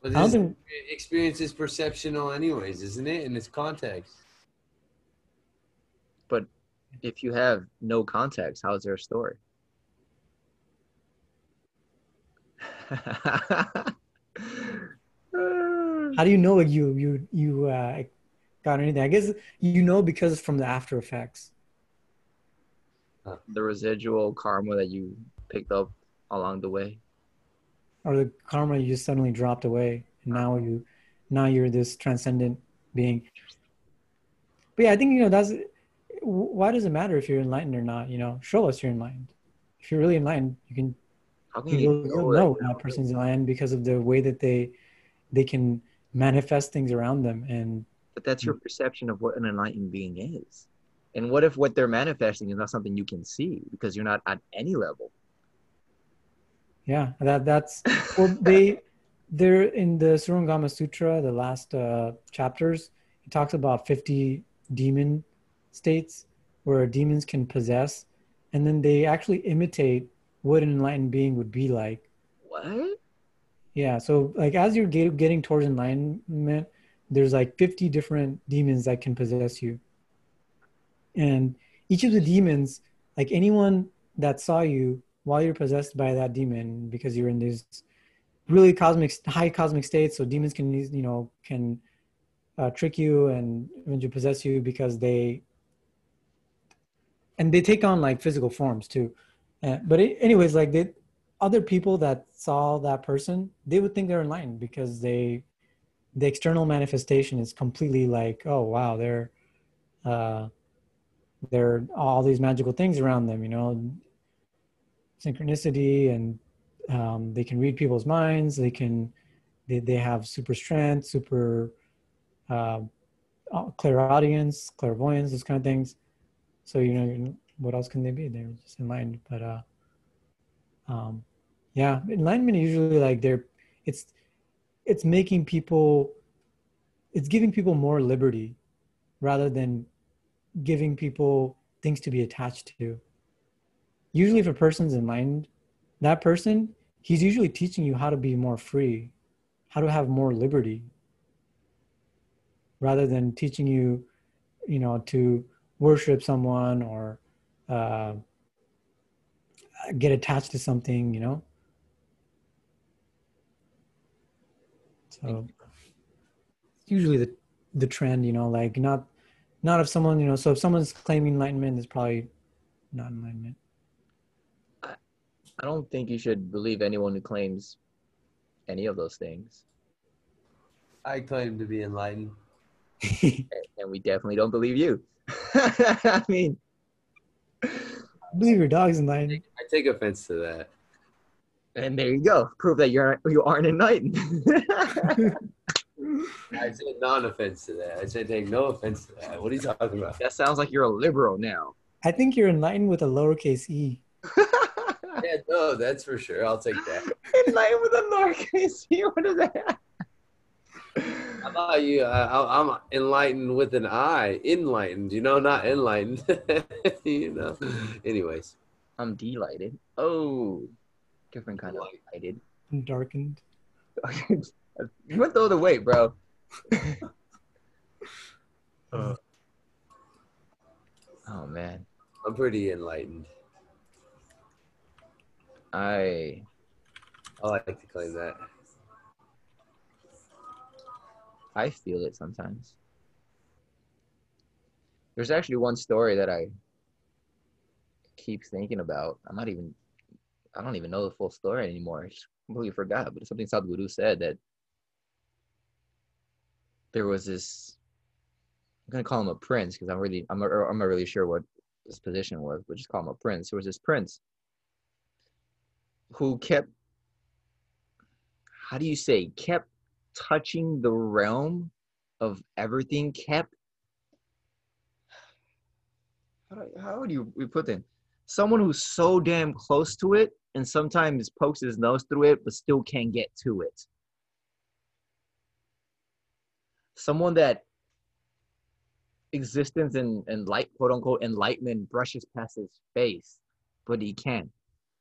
But this think experience is perceptional anyways, isn't it? In its context. But if you have no context, how is there a story? how do you know you you you uh, got anything? I guess you know because it's from the after effects. Uh, the residual karma that you picked up along the way. or the karma you just suddenly dropped away and now uh-huh. you now you're this transcendent being but yeah i think you know that's why does it matter if you're enlightened or not you know show us you're enlightened if you're really enlightened you can How can you know know when that person's enlightened because of the way that they they can manifest things around them and But that's your perception of what an enlightened being is. And what if what they're manifesting is not something you can see because you're not at any level? yeah that that's well they they're in the surangama sutra the last uh, chapters it talks about 50 demon states where demons can possess and then they actually imitate what an enlightened being would be like What? yeah so like as you're get, getting towards enlightenment there's like 50 different demons that can possess you. And each of the demons like anyone that saw you while you're possessed by that demon because you're in these really cosmic high cosmic states so demons can you know can uh, trick you and eventually possess you because they and they take on like physical forms too. Uh, but it, anyways like other people that saw that person they would think they're enlightened because they the external manifestation is completely like oh wow they're uh are all these magical things around them you know? Synchronicity and um, they can read people's minds they can they, they have super strength super uh, clairaudience clairvoyance those kind of things. So you know what else can they be? They're just enlightened but uh um yeah enlightenment usually like they're it's it's making people it's giving people more liberty rather than giving people things to be attached to. Usually, if a person's enlightened, that person, he's usually teaching you how to be more free, how to have more liberty, rather than teaching you, you know, to worship someone or uh, get attached to something, you know. So usually the the trend, you know, like not not if someone, you know, so if someone's claiming enlightenment, it's probably not enlightenment. I don't think you should believe anyone who claims any of those things. I claim to be enlightened. And we definitely don't believe you. I mean, I believe your dog's enlightened. I take offense to that. And there you go. Prove that you're you aren't enlightened. I said non-offense to that. I said take no offense to that. What are you talking about? that sounds like you're a liberal now. I think you're enlightened with a lowercase e. Yeah, no, that's for sure. I'll take that. enlightened with a lowercase e. What is that? How about you? I, I- I'm enlightened with an I. Enlightened, you know, not enlightened. you know. Anyways, I'm delighted. Oh, different kind of Light. delighted. and darkened. you went the other way, bro. Uh. oh man, I'm pretty enlightened. I I like to claim that. I feel it sometimes. There's actually one story that I keep thinking about. I'm not even, I don't even know the full story anymore. I completely forgot. But it's something Sadhguru said that there was this. I'm gonna call him a prince because I'm really, I'm, I'm not really sure what his position was, but just call him a prince. There was this prince who kept, how do you say, kept touching the realm of everything kept how, do- would you put in someone who's so damn close to it and sometimes pokes his nose through it but still can't get to it someone that existence and, and light quote unquote enlightenment brushes past his face but he can't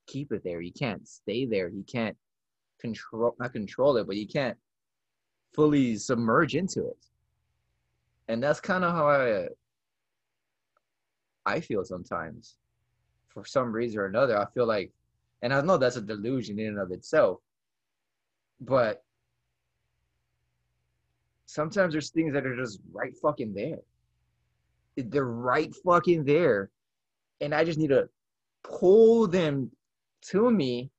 keep it there he can't stay there he can't control not control it but he can't fully submerge into it. And that's kind of how I I feel sometimes. For some reason or another, I feel like and I know that's a delusion in and of itself. But sometimes there's things that are just right fucking there. They're right fucking there. And I just need to pull them to me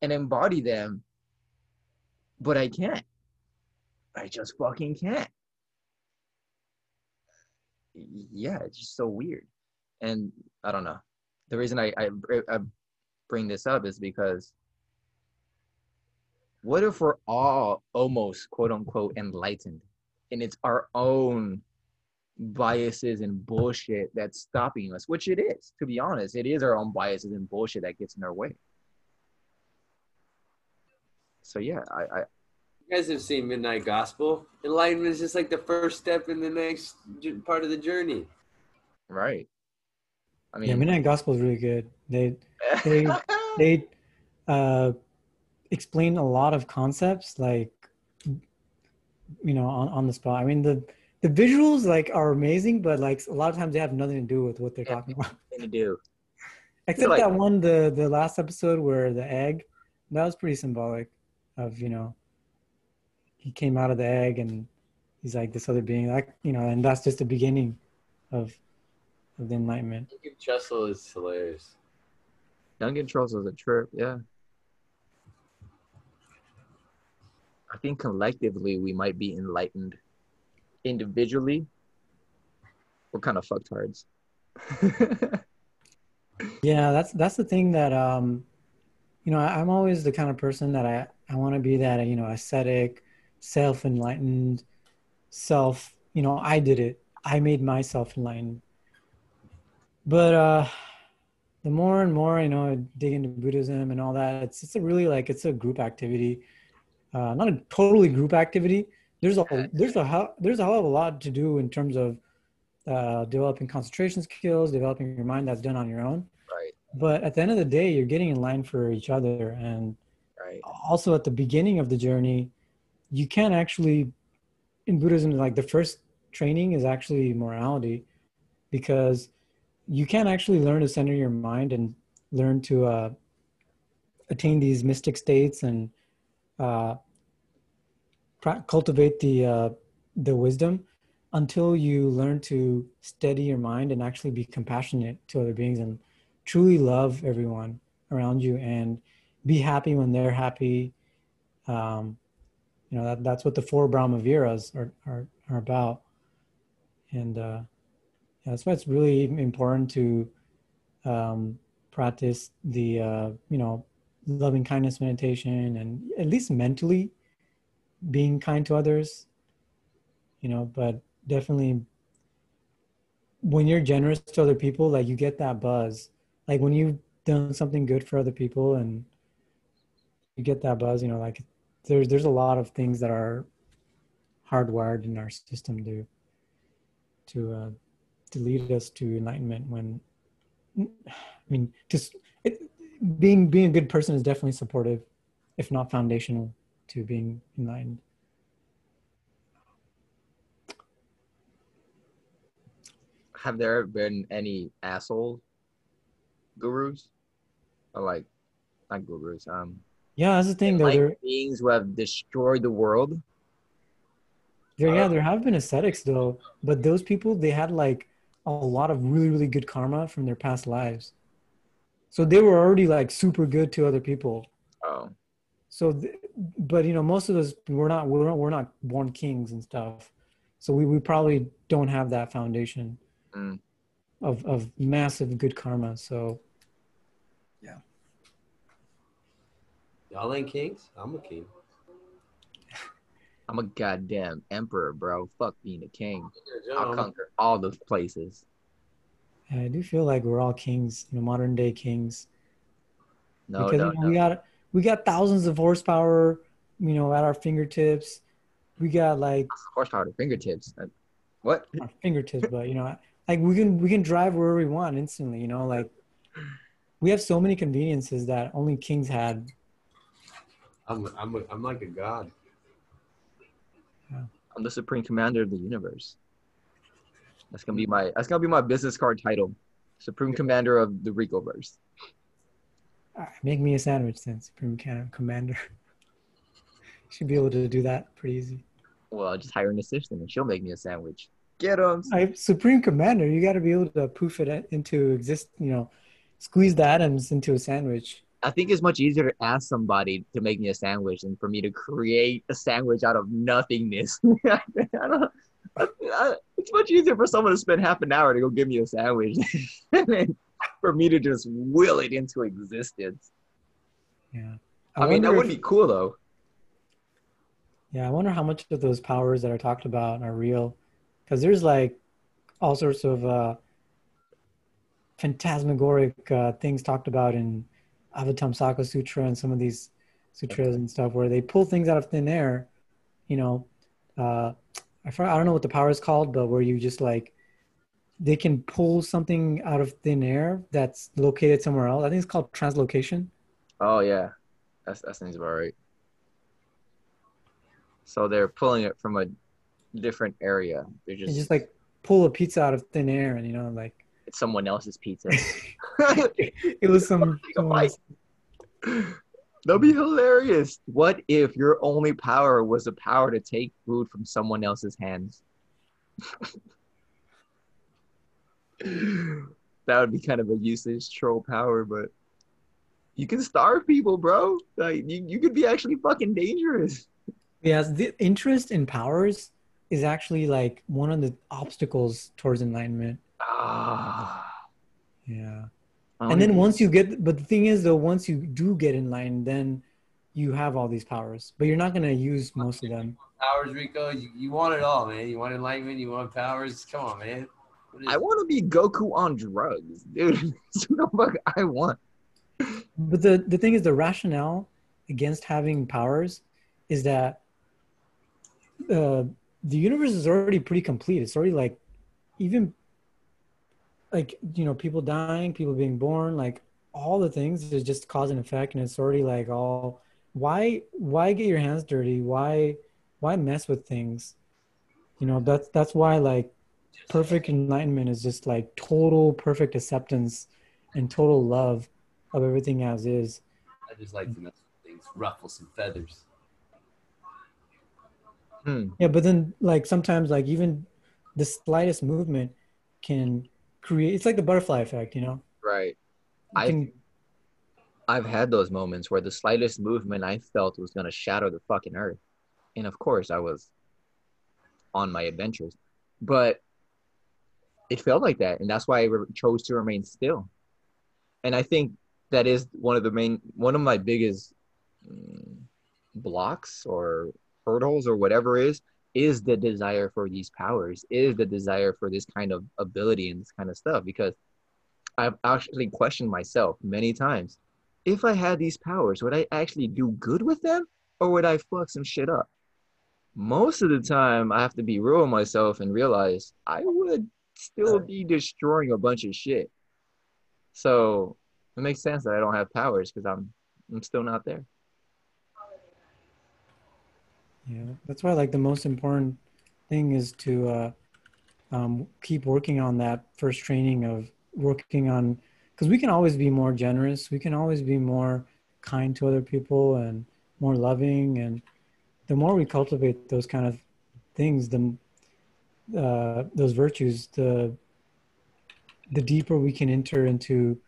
and embody them. But I can't. I just fucking can't. Yeah, it's just so weird. And I don't know. The reason I, I, I bring this up is because what if we're all almost quote unquote enlightened and it's our own biases and bullshit that's stopping us, which it is, to be honest. It is our own biases and bullshit that gets in our way. So yeah, I, I You guys have seen Midnight Gospel. Enlightenment is just like the first step in the next part of the journey. right. I mean Yeah, Midnight Gospel is really good. They they- they uh, explain a lot of concepts like you know on, on the spot. I mean the the visuals like are amazing, but like a lot of times they have nothing to do with what they're Yeah. talking about. They do. Except like- that one the the last episode where the egg that was pretty symbolic of you know he came out of the egg and he's like this other being like you know and that's just the beginning of of the enlightenment. Duncan Trussell is hilarious. Duncan Trussell is a trip, yeah. I think collectively we might be enlightened. Individually, we're kind of fucktards. Yeah, that's that's the thing that um, you know, I, I'm always the kind of person that I I want to be that you know ascetic, self enlightened, self. You know, I did it. I made myself enlightened. But uh, the more and more you know, I dig into Buddhism and all that, it's it's a really like it's a group activity, uh, not a totally group activity, there's a there's a there's a hell of a lot to do in terms of uh, developing concentration skills, developing your mind that's done on your own. Right. But at the end of the day, you're getting in line for each other, and Right. also at the beginning of the journey, you can't actually in Buddhism like the first training is actually morality, because you can't actually learn to center your mind and learn to uh, attain these mystic states and uh, cultivate the uh, the wisdom until you learn to steady your mind and actually be compassionate to other beings and truly love everyone around you and be happy when they're happy. Um, you know that that's what the four Brahma Viharas are are, are about, and uh, yeah, that's why it's really important to um, practice the uh, you know loving kindness meditation and at least mentally being kind to others you know but definitely when you're generous to other people like you get that buzz. Like when you've done something good for other people and you get that buzz you know like there's there's a lot of things that are hardwired in our system to to uh, to lead us to enlightenment when i mean just it, being being a good person is definitely supportive if not foundational to being enlightened Have there been any asshole gurus? Or like, not gurus. Um, yeah that's the thing though there, beings who have destroyed the world. there yeah Uh, there have been ascetics though but those people they had like a lot of really really good karma from their past lives so they were already like super good to other people Oh, so th- but you know most of us we're not we're not, we're not born kings and stuff so we, we probably don't have that foundation Mm. of of massive good karma so yeah. Y'all ain't kings. I'm a king. I'm a goddamn emperor, bro. Fuck being a king. I'll conquer all those places. yeah, i do feel like we're all kings you know modern day kings No, because no, you know, no. we got we got thousands of horsepower you know at our fingertips we got like horsepower to fingertips. Uh, What? our fingertips but you know like we can we can drive wherever we want instantly you know like we have so many conveniences that only kings had I'm I'm a, I'm like a god. I'm the supreme commander of the universe. That's gonna be my that's gonna be my business card title. Supreme commander of the Ricoverse. All right, make me a sandwich then supreme commander should be able to do that pretty easy Well, I'll just hire an assistant and she'll make me a sandwich. Get him. I, supreme commander you got to be able to poof it into exist you know squeeze the atoms into a sandwich I think it's much easier to ask somebody to make me a sandwich than for me to create a sandwich out of nothingness. I don't, I, I, it's much easier for someone to spend half an hour to go give me a sandwich than for me to just will it into existence. yeah I, mean, that would be cool though. Yeah, I wonder how much of those powers that are talked about are real, because there's like all sorts of uh, phantasmagoric uh, things talked about in Avatamsaka Sutra and some of these sutras and stuff, where they pull things out of thin air. You know, uh, I I don't know what the power is called, but where you just like they can pull something out of thin air that's located somewhere else. I think it's called translocation. Oh yeah, that's that seems about right. So they're pulling it from a different area. They're You just, just like pull a pizza out of thin air, and you know, like it's someone else's pizza. it was some. someone else- That'd be hilarious. What if your only power was the power to take food from someone else's hands? that would be kind of a useless troll power, but you can starve people, bro. Like you, you could be actually fucking dangerous. Yes, the interest in powers is actually like one of the obstacles towards enlightenment. Ah. Yeah. And then once you get, but the thing is though, once you do get enlightened, then you have all these powers, but you're not going to use most of them. Powers, Rico. You, you want it all, man. You want enlightenment. You want powers. Come on, man. I want to be Goku on drugs, dude. That's what the fuck I want. But the, the thing is, the rationale against having powers is that uh, the universe is already pretty complete. It's already like even like you know people dying, people being born, like all the things is just cause and effect, and it's already like all. Why why get your hands dirty? Why why mess with things? You know that's that's why like perfect enlightenment is just like total perfect acceptance and total love of everything as is. I just like to mess with things, ruffle some feathers. Hmm. Yeah, but then like sometimes like even the slightest movement can create. It's like the butterfly effect, you know. Right. I can- I've had those moments where the slightest movement I felt was gonna shatter the fucking earth, and of course I was on my adventures, but it felt like that, and that's why I re- chose to remain still. And I think that is one of the main, one of my biggest mm, blocks or hurdles or whatever is is the desire for these powers, is the desire for this kind of ability and this kind of stuff because I've actually questioned myself many times. If I had these powers, would I actually do good with them or would I fuck some shit up? Most of the time, I have to be real with myself and realize I would still be destroying a bunch of shit. So it makes sense that I don't have powers because I'm I'm still not there. Yeah, that's why like the most important thing is to uh, um, keep working on that first training of working on because we can always be more generous. We can always be more kind to other people and more loving. And the more we cultivate those kind of things, the uh, those virtues, the the deeper we can enter into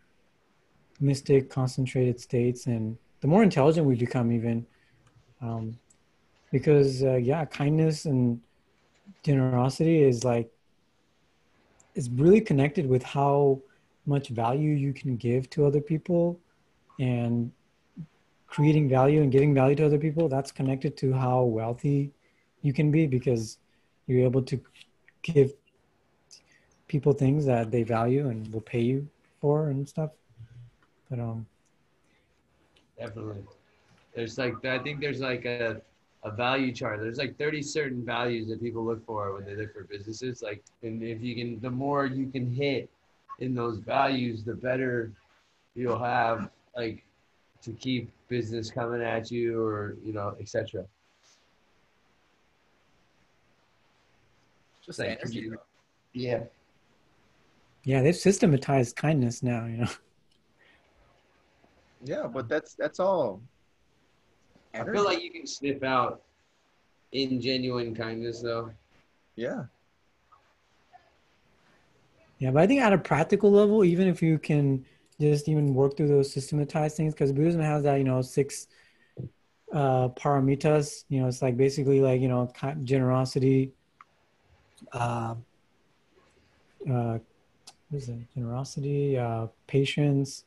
mystic concentrated states, and the more intelligent we become, even. Um, because uh, yeah kindness and generosity is like it's really connected with how much value you can give to other people and creating value and giving value to other people that's connected to how wealthy you can be because you're able to give people things that they value and will pay you for and stuff but um Definitely. There's like I think there's like a, a value chart. There's like 30 certain values that people look for when they look for businesses. Like and if you can the more you can hit in those values, the better you'll have like to keep business coming at you or you know, etc. Just Like, energy. you- Yeah. yeah they've systematized kindness now you know Yeah, but that's that's all. I feel like you can sniff out ingenuine kindness though. yeah. Yeah, but I think at a practical level, even if you can just even work through those systematized things, because Buddhism has that, you know, six uh, paramitas. You know, it's like basically like you know ki- generosity, uh, uh, what is it? Generosity, uh, patience,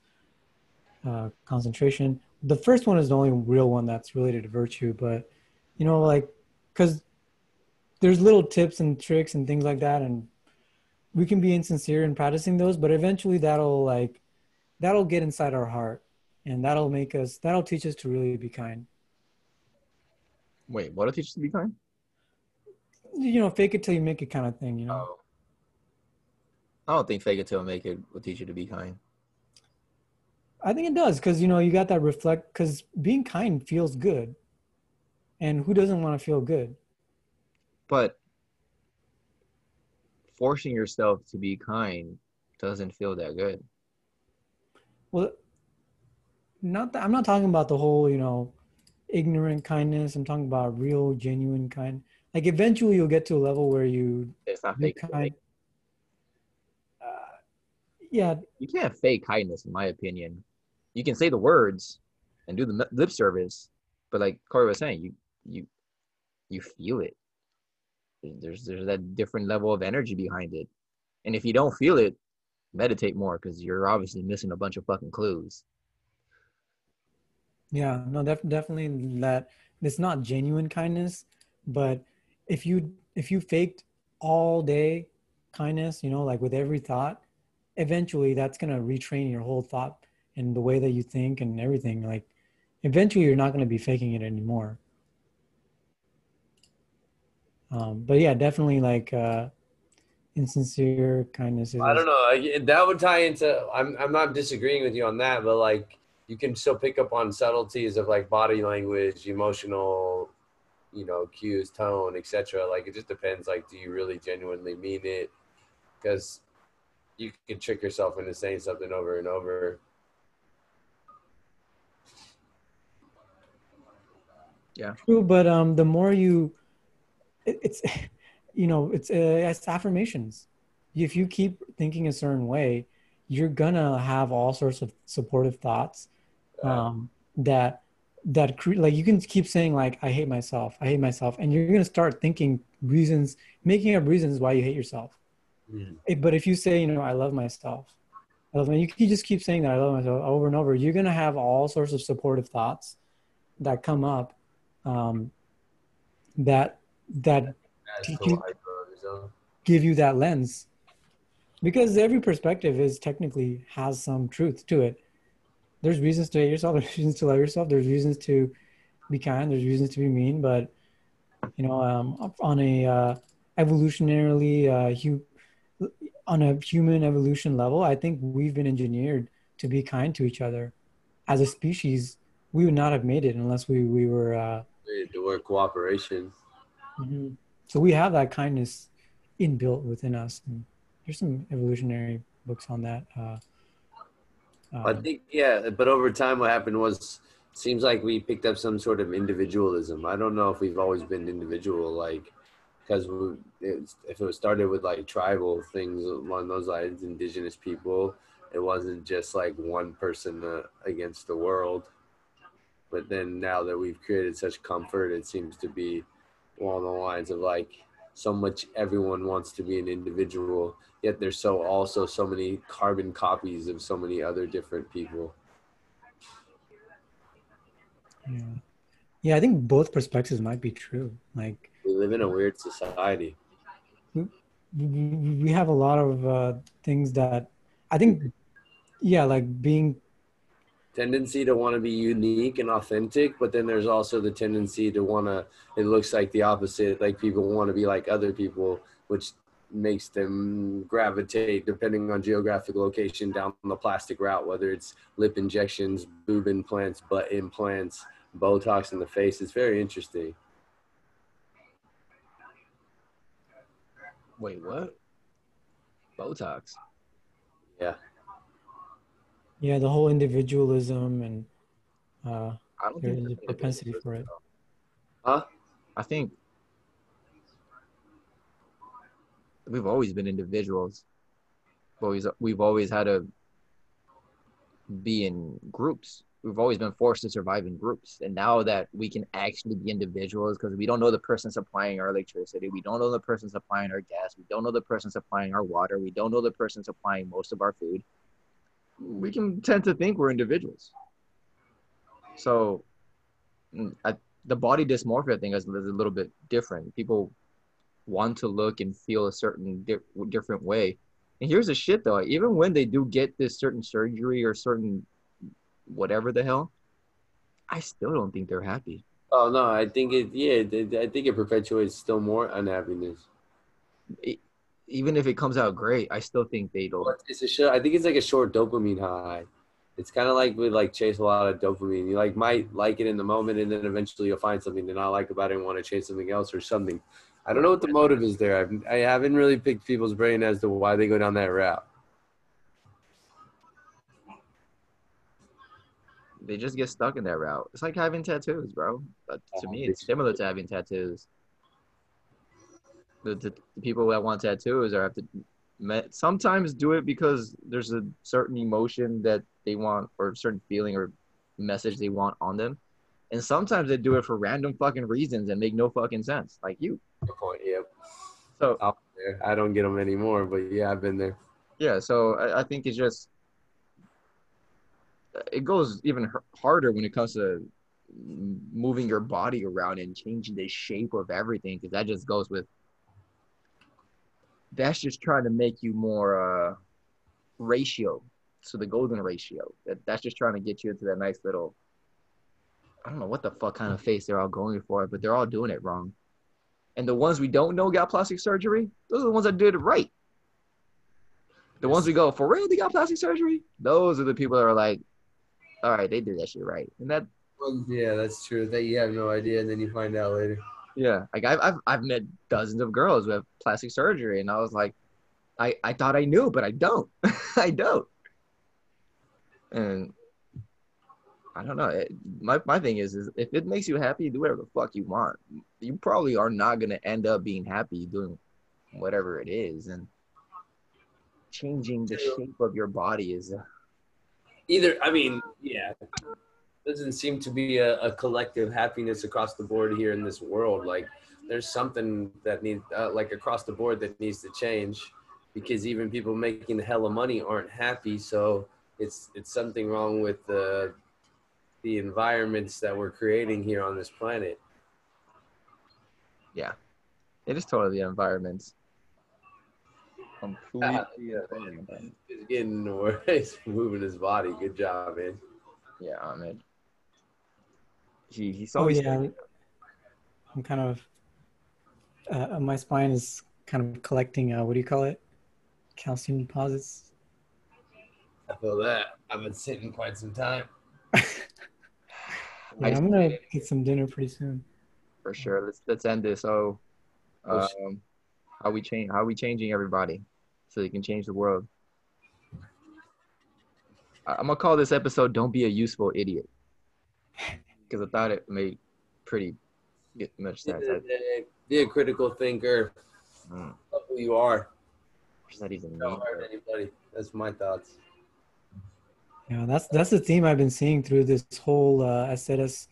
uh, concentration. The first one is the only real one that's related to virtue, but you know, like because there's little tips and tricks and things like that, and we can be insincere in practicing those, but eventually that'll like that'll get inside our heart and that'll make us that'll teach us to really be kind. Wait, what'll teach you to be kind? You know, fake it till you make it kind of thing, you know. Oh. I don't think fake it till you make it will teach you to be kind. I think it does because you know you got that reflect because being kind feels good, and who doesn't want to feel good? But forcing yourself to be kind doesn't feel that good. Well, not that I'm not talking about the whole you know ignorant kindness. I'm talking about real, genuine kind. Like eventually you'll get to a level where you It's not fake. kind. Uh, yeah, You can't fake kindness, in my opinion. You can say the words and do the lip service, but like Corey was saying, you you you feel it. There's there's that different level of energy behind it, and if you don't feel it, meditate more because you're obviously missing a bunch of fucking clues. Yeah, no, def- definitely that it's not genuine kindness, but if you if you faked all day kindness, you know, like with every thought, eventually that's gonna retrain your whole thought and the way that you think and everything. Like eventually you're not gonna be faking it anymore. Um, but yeah, definitely like uh, insincere kindness. Is I don't know. That would tie into. I'm I'm not disagreeing with you on that, but like you can still pick up on subtleties of like body language, emotional, you know, cues, tone, etc. Like it just depends. Like, do you really genuinely mean it? Because you can trick yourself into saying something over and over. True, but um, the more you, it, it's, you know, it's uh, it's affirmations. If you keep thinking a certain way, you're gonna have all sorts of supportive thoughts, um, that that cre- like you can keep saying like I hate myself, I hate myself, and you're gonna start thinking reasons, making up reasons why you hate yourself. Eh, But if you say, you know, I love myself, I love my, you, you just keep saying that I love myself over and over, you're gonna have all sorts of supportive thoughts that come up um, that that you- I thought it was, uh, give you that lens. Because every perspective is technically has some truth to it. There's reasons to hate yourself there's reasons to love yourself there's reasons to be kind there's reasons to be mean but you know um, on a uh, evolutionarily uh, hu- on a human evolution level i think we've been engineered to be kind to each other as a species we would not have made it unless we we were uh, The word cooperation. Mhm. So we have that kindness inbuilt within us. And there's some evolutionary books on that. Uh, I um, think yeah, but over time, what happened was seems like we picked up some sort of individualism. I don't know if we've always been individual, like because if it was started with like tribal things along those lines, indigenous people, it wasn't just like one person uh, against the world. But then now that we've created such comfort, it seems to be along the lines of like so much everyone wants to be an individual yet there's so also so many carbon copies of so many other different people yeah. yeah, I think both perspectives might be true. Like we live in a weird society we, have a lot of uh, things that I think, yeah, like being tendency to want to be unique and authentic but then there's also the tendency to want to it looks like the opposite like people want to be like other people which makes them gravitate depending on geographic location down the plastic route whether it's lip injections boob implants butt implants botox in the face it's very interesting Wait, what? Botox. yeah yeah the whole individualism and uh, I don't there's think a propensity for it. huh I think we've always been individuals. We've always we've always had to be in groups. We've always been forced to survive in groups. And now that we can actually be individuals because we don't know the person supplying our electricity, we don't know the person supplying our gas, we don't know the person supplying our water, we don't know the person supplying most of our food. We can tend to think we're individuals. So mm, I, the body dysmorphia thing is, is a little bit different. People want to look and feel a certain di- different way. And here's the shit though, even when they do get this certain surgery or certain whatever the hell, I still don't think they're happy. Oh no, I think it. Yeah, I think it perpetuates still more unhappiness. Even if it comes out great, I still think they don't. It's a short, I think it's like a short dopamine high. It's kind of like we like chase a lot of dopamine. You like might like it in the moment, and then eventually you'll find something to not like about it and want to chase something else or something. I don't know what the motive is there. I've, I haven't really picked people's brain as to why they go down that route. They just get stuck in that route. It's like having tattoos, bro. But to Oh, me, it's similar to having tattoos. The, the, the people that want tattoos are have to me- sometimes do it because there's a certain emotion that they want or a certain feeling or message they want on them. And sometimes they do it for random fucking reasons and make no fucking sense. Like you. Good point. Yep. So there. I don't get them anymore, but yeah, I've been there. yeah, so I, I think it's just it goes even h- harder when it comes to moving your body around and changing the shape of everything because that just goes with that's just trying to make you more uh ratio so the golden ratio that that's just trying to get you into that nice little i don't know what the fuck kind of face they're all going for but they're all doing it wrong And the ones we don't know got plastic surgery, those are the ones that did it right. The ones we go, for real, they got plastic surgery? Those are the people that are like, all right, they did that shit right. And that, Well, yeah, that's true. That you have no idea, and then you find out later. Yeah, like I've, I've, I've met dozens of girls who have plastic surgery. And I was like, I, I thought I knew, but I don't. I don't. And I don't know. It, my, my thing is, is if it makes you happy, do whatever the fuck you want. You probably are not going to end up being happy doing whatever it is. And changing the shape of your body is, uh, Either, I mean, yeah, doesn't seem to be a, a collective happiness across the board here in this world. Like, there's something that needs, uh, like, across the board that needs to change, because even people making hella money aren't happy. So it's it's something wrong with the the environments that we're creating here on this planet. Yeah. It is totally the environment. Completely. It's getting in the way. He's moving his body. Good job, man. yeah, Ahmed. He, he's Oh always yeah, I'm kind of. Uh, my spine is kind of collecting. Uh, what do you call it? Calcium deposits. I feel that. I've been sitting quite some time. Yeah, I'm gonna get some dinner pretty soon. for sure. Let's let's end this. So, Oh, um, how we change? How we changing everybody so you can change the world? I'm gonna call this episode "Don't Be a Useful Idiot" because I thought it made pretty much sense. I, Be a critical thinker. mm, Love who you are. what's that even? Don't hurt anybody. That's my thoughts. Yeah, that's that's the theme I've been seeing through this whole uh, SZS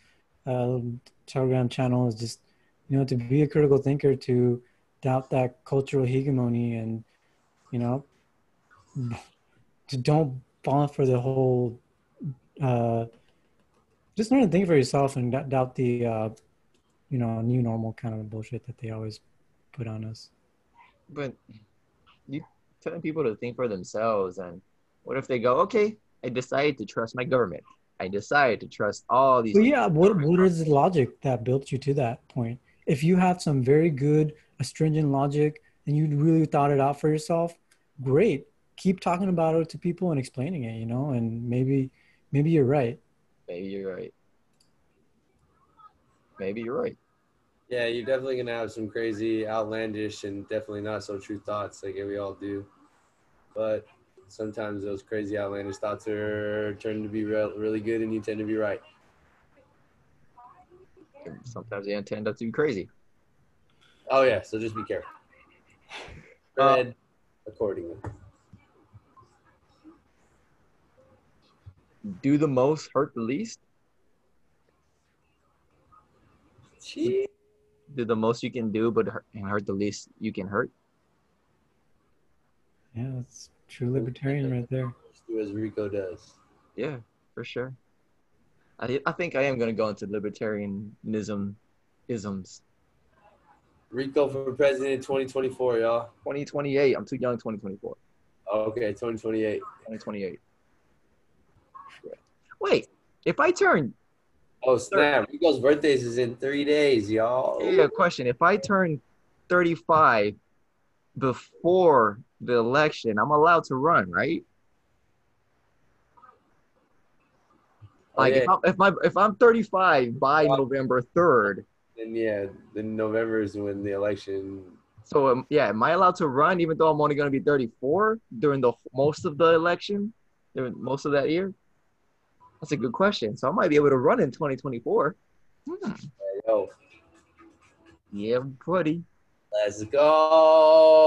uh, Telegram channel is just you know to be a critical thinker, to doubt that cultural hegemony, and you know to don't fall for the whole. Uh, just learn to think for yourself and doubt- the uh, you know new normal kind of bullshit that they always put on us. But you telling people to think for themselves, and what if they go, okay, I decided to trust my government. I decided to trust all these. Well, yeah. What what is the logic that built you to that point? If you have some very good astringent logic and you really thought it out for yourself, great. Keep talking about it to people and explaining it. You know, and maybe maybe you're right. Maybe you're right. Maybe you're right. Yeah, you're definitely gonna have some crazy, outlandish, and definitely not so true thoughts like we all do. But sometimes those crazy, outlandish thoughts are turn to be re- really good, and you tend to be right. Sometimes they intend up to be crazy. Oh yeah, so just be careful. Uh, accordingly. Do the most, hurt the least. Gee. Do the most you can do, but hurt, and hurt the least you can hurt. Yeah, that's true libertarian right there. Just do as Rico does. Yeah, for sure. I I think I am gonna go into libertarianism, isms. Rico for president 2024, y'all. 2028. I'm too young. 2024. Okay, 2028. 2028. Wait, if I turn Oh snap! Rico's birthdays is in three days, y'all. Yeah, question. If I turn 35 before the election, I'm allowed to run, right? Oh, Like yeah. if, I'm, if my if I'm 35 by. November 3rd, then yeah, then November is when the election. so um, yeah, am I allowed to run even though I'm only going to be 34 during the most of the election, during most of that year? That's a good question. So I might be able to run in 2024. Hmm. Yo, Yeah, buddy. let's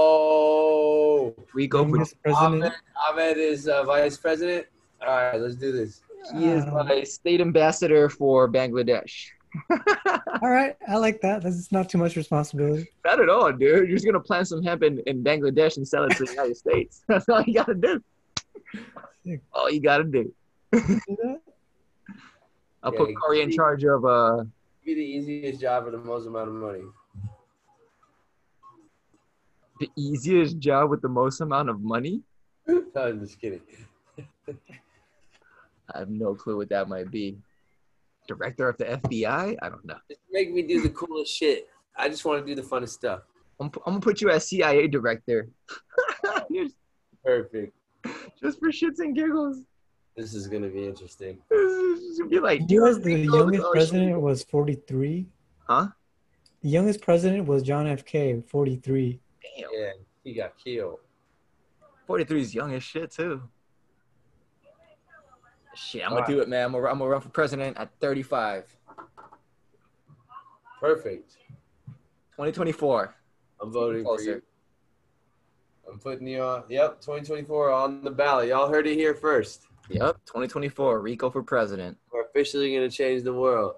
go. We go for Youngest president. Ahmed, Ahmed is uh, vice president. All right, let's do this. he is Uh, my state ambassador for Bangladesh. All right, I like that. That's not too much responsibility. Not at all, dude. You're just gonna plant some hemp in, in Bangladesh and sell it to the United States. That's all you gotta do. All you gotta do. Do that? I'll Yeah, put Corey in charge of uh Be the easiest job for the most amount of money. the easiest job with the most amount of money. no, I'm just kidding. I have no clue what that might be. Director of the FBI? I don't know. Just make me do the coolest shit. I just want to do the funnest stuff. I'm, I'm gonna put you as CIA director. Just- Perfect. just for shits and giggles. This is gonna be interesting. This is like, You realize the youngest oh, president shit. was 43. Huh? The youngest president was John F. K. 43. Damn. Yeah, he got killed. 43 is young as shit too. Shit, I'm gonna Alright. do it, man. I'm gonna, I'm gonna run for president at 35. Perfect. 2024. I'm voting for you. I'm putting you on. Yep, 2024 on the ballot. Y'all heard it here first. Yep, 2024. Rico for president. We're officially gonna change the world.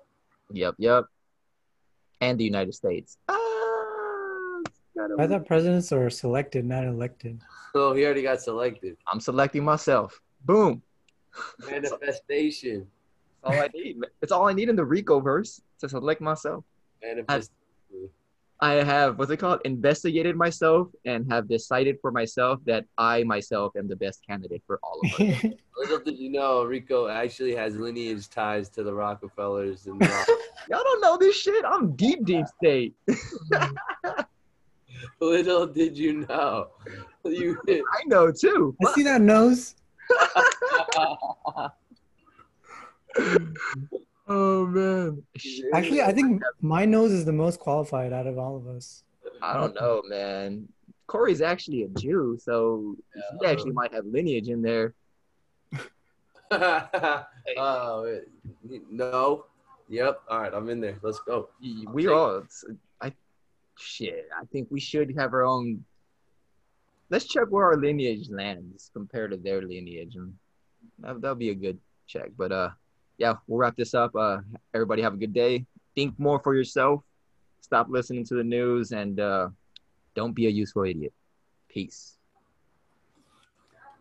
Yep, yep. And the United States. Ah, I thought presidents are selected, not elected. Oh, he already got selected. I'm selecting myself. Boom. Manifestation. That's all I need. It's all I need in the Rico verse to select myself. Manifest. I have what's it called? Investigated myself and have decided for myself that I myself am the best candidate for all of us. Little did you know, Rico actually has lineage ties to the Rockefellers and the Rock- Y'all don't know this shit. I'm deep, deep state. Little did you know. You I know too. I see that nose. Oh man. Actually, I think my nose is the most qualified out of all of us. I don't know, man. Corey's actually a Jew, so he actually might have lineage in there. oh, no. Yep. All right, I'm in there. Let's go. We all, I, shit. I think we should have our own. Let's check where our lineage lands compared to their lineage, and that, that'll be a good check. But uh, yeah, we'll wrap this up. Uh, everybody have a good day. Think more for yourself. Stop listening to the news, and uh, don't be a useful idiot. Peace.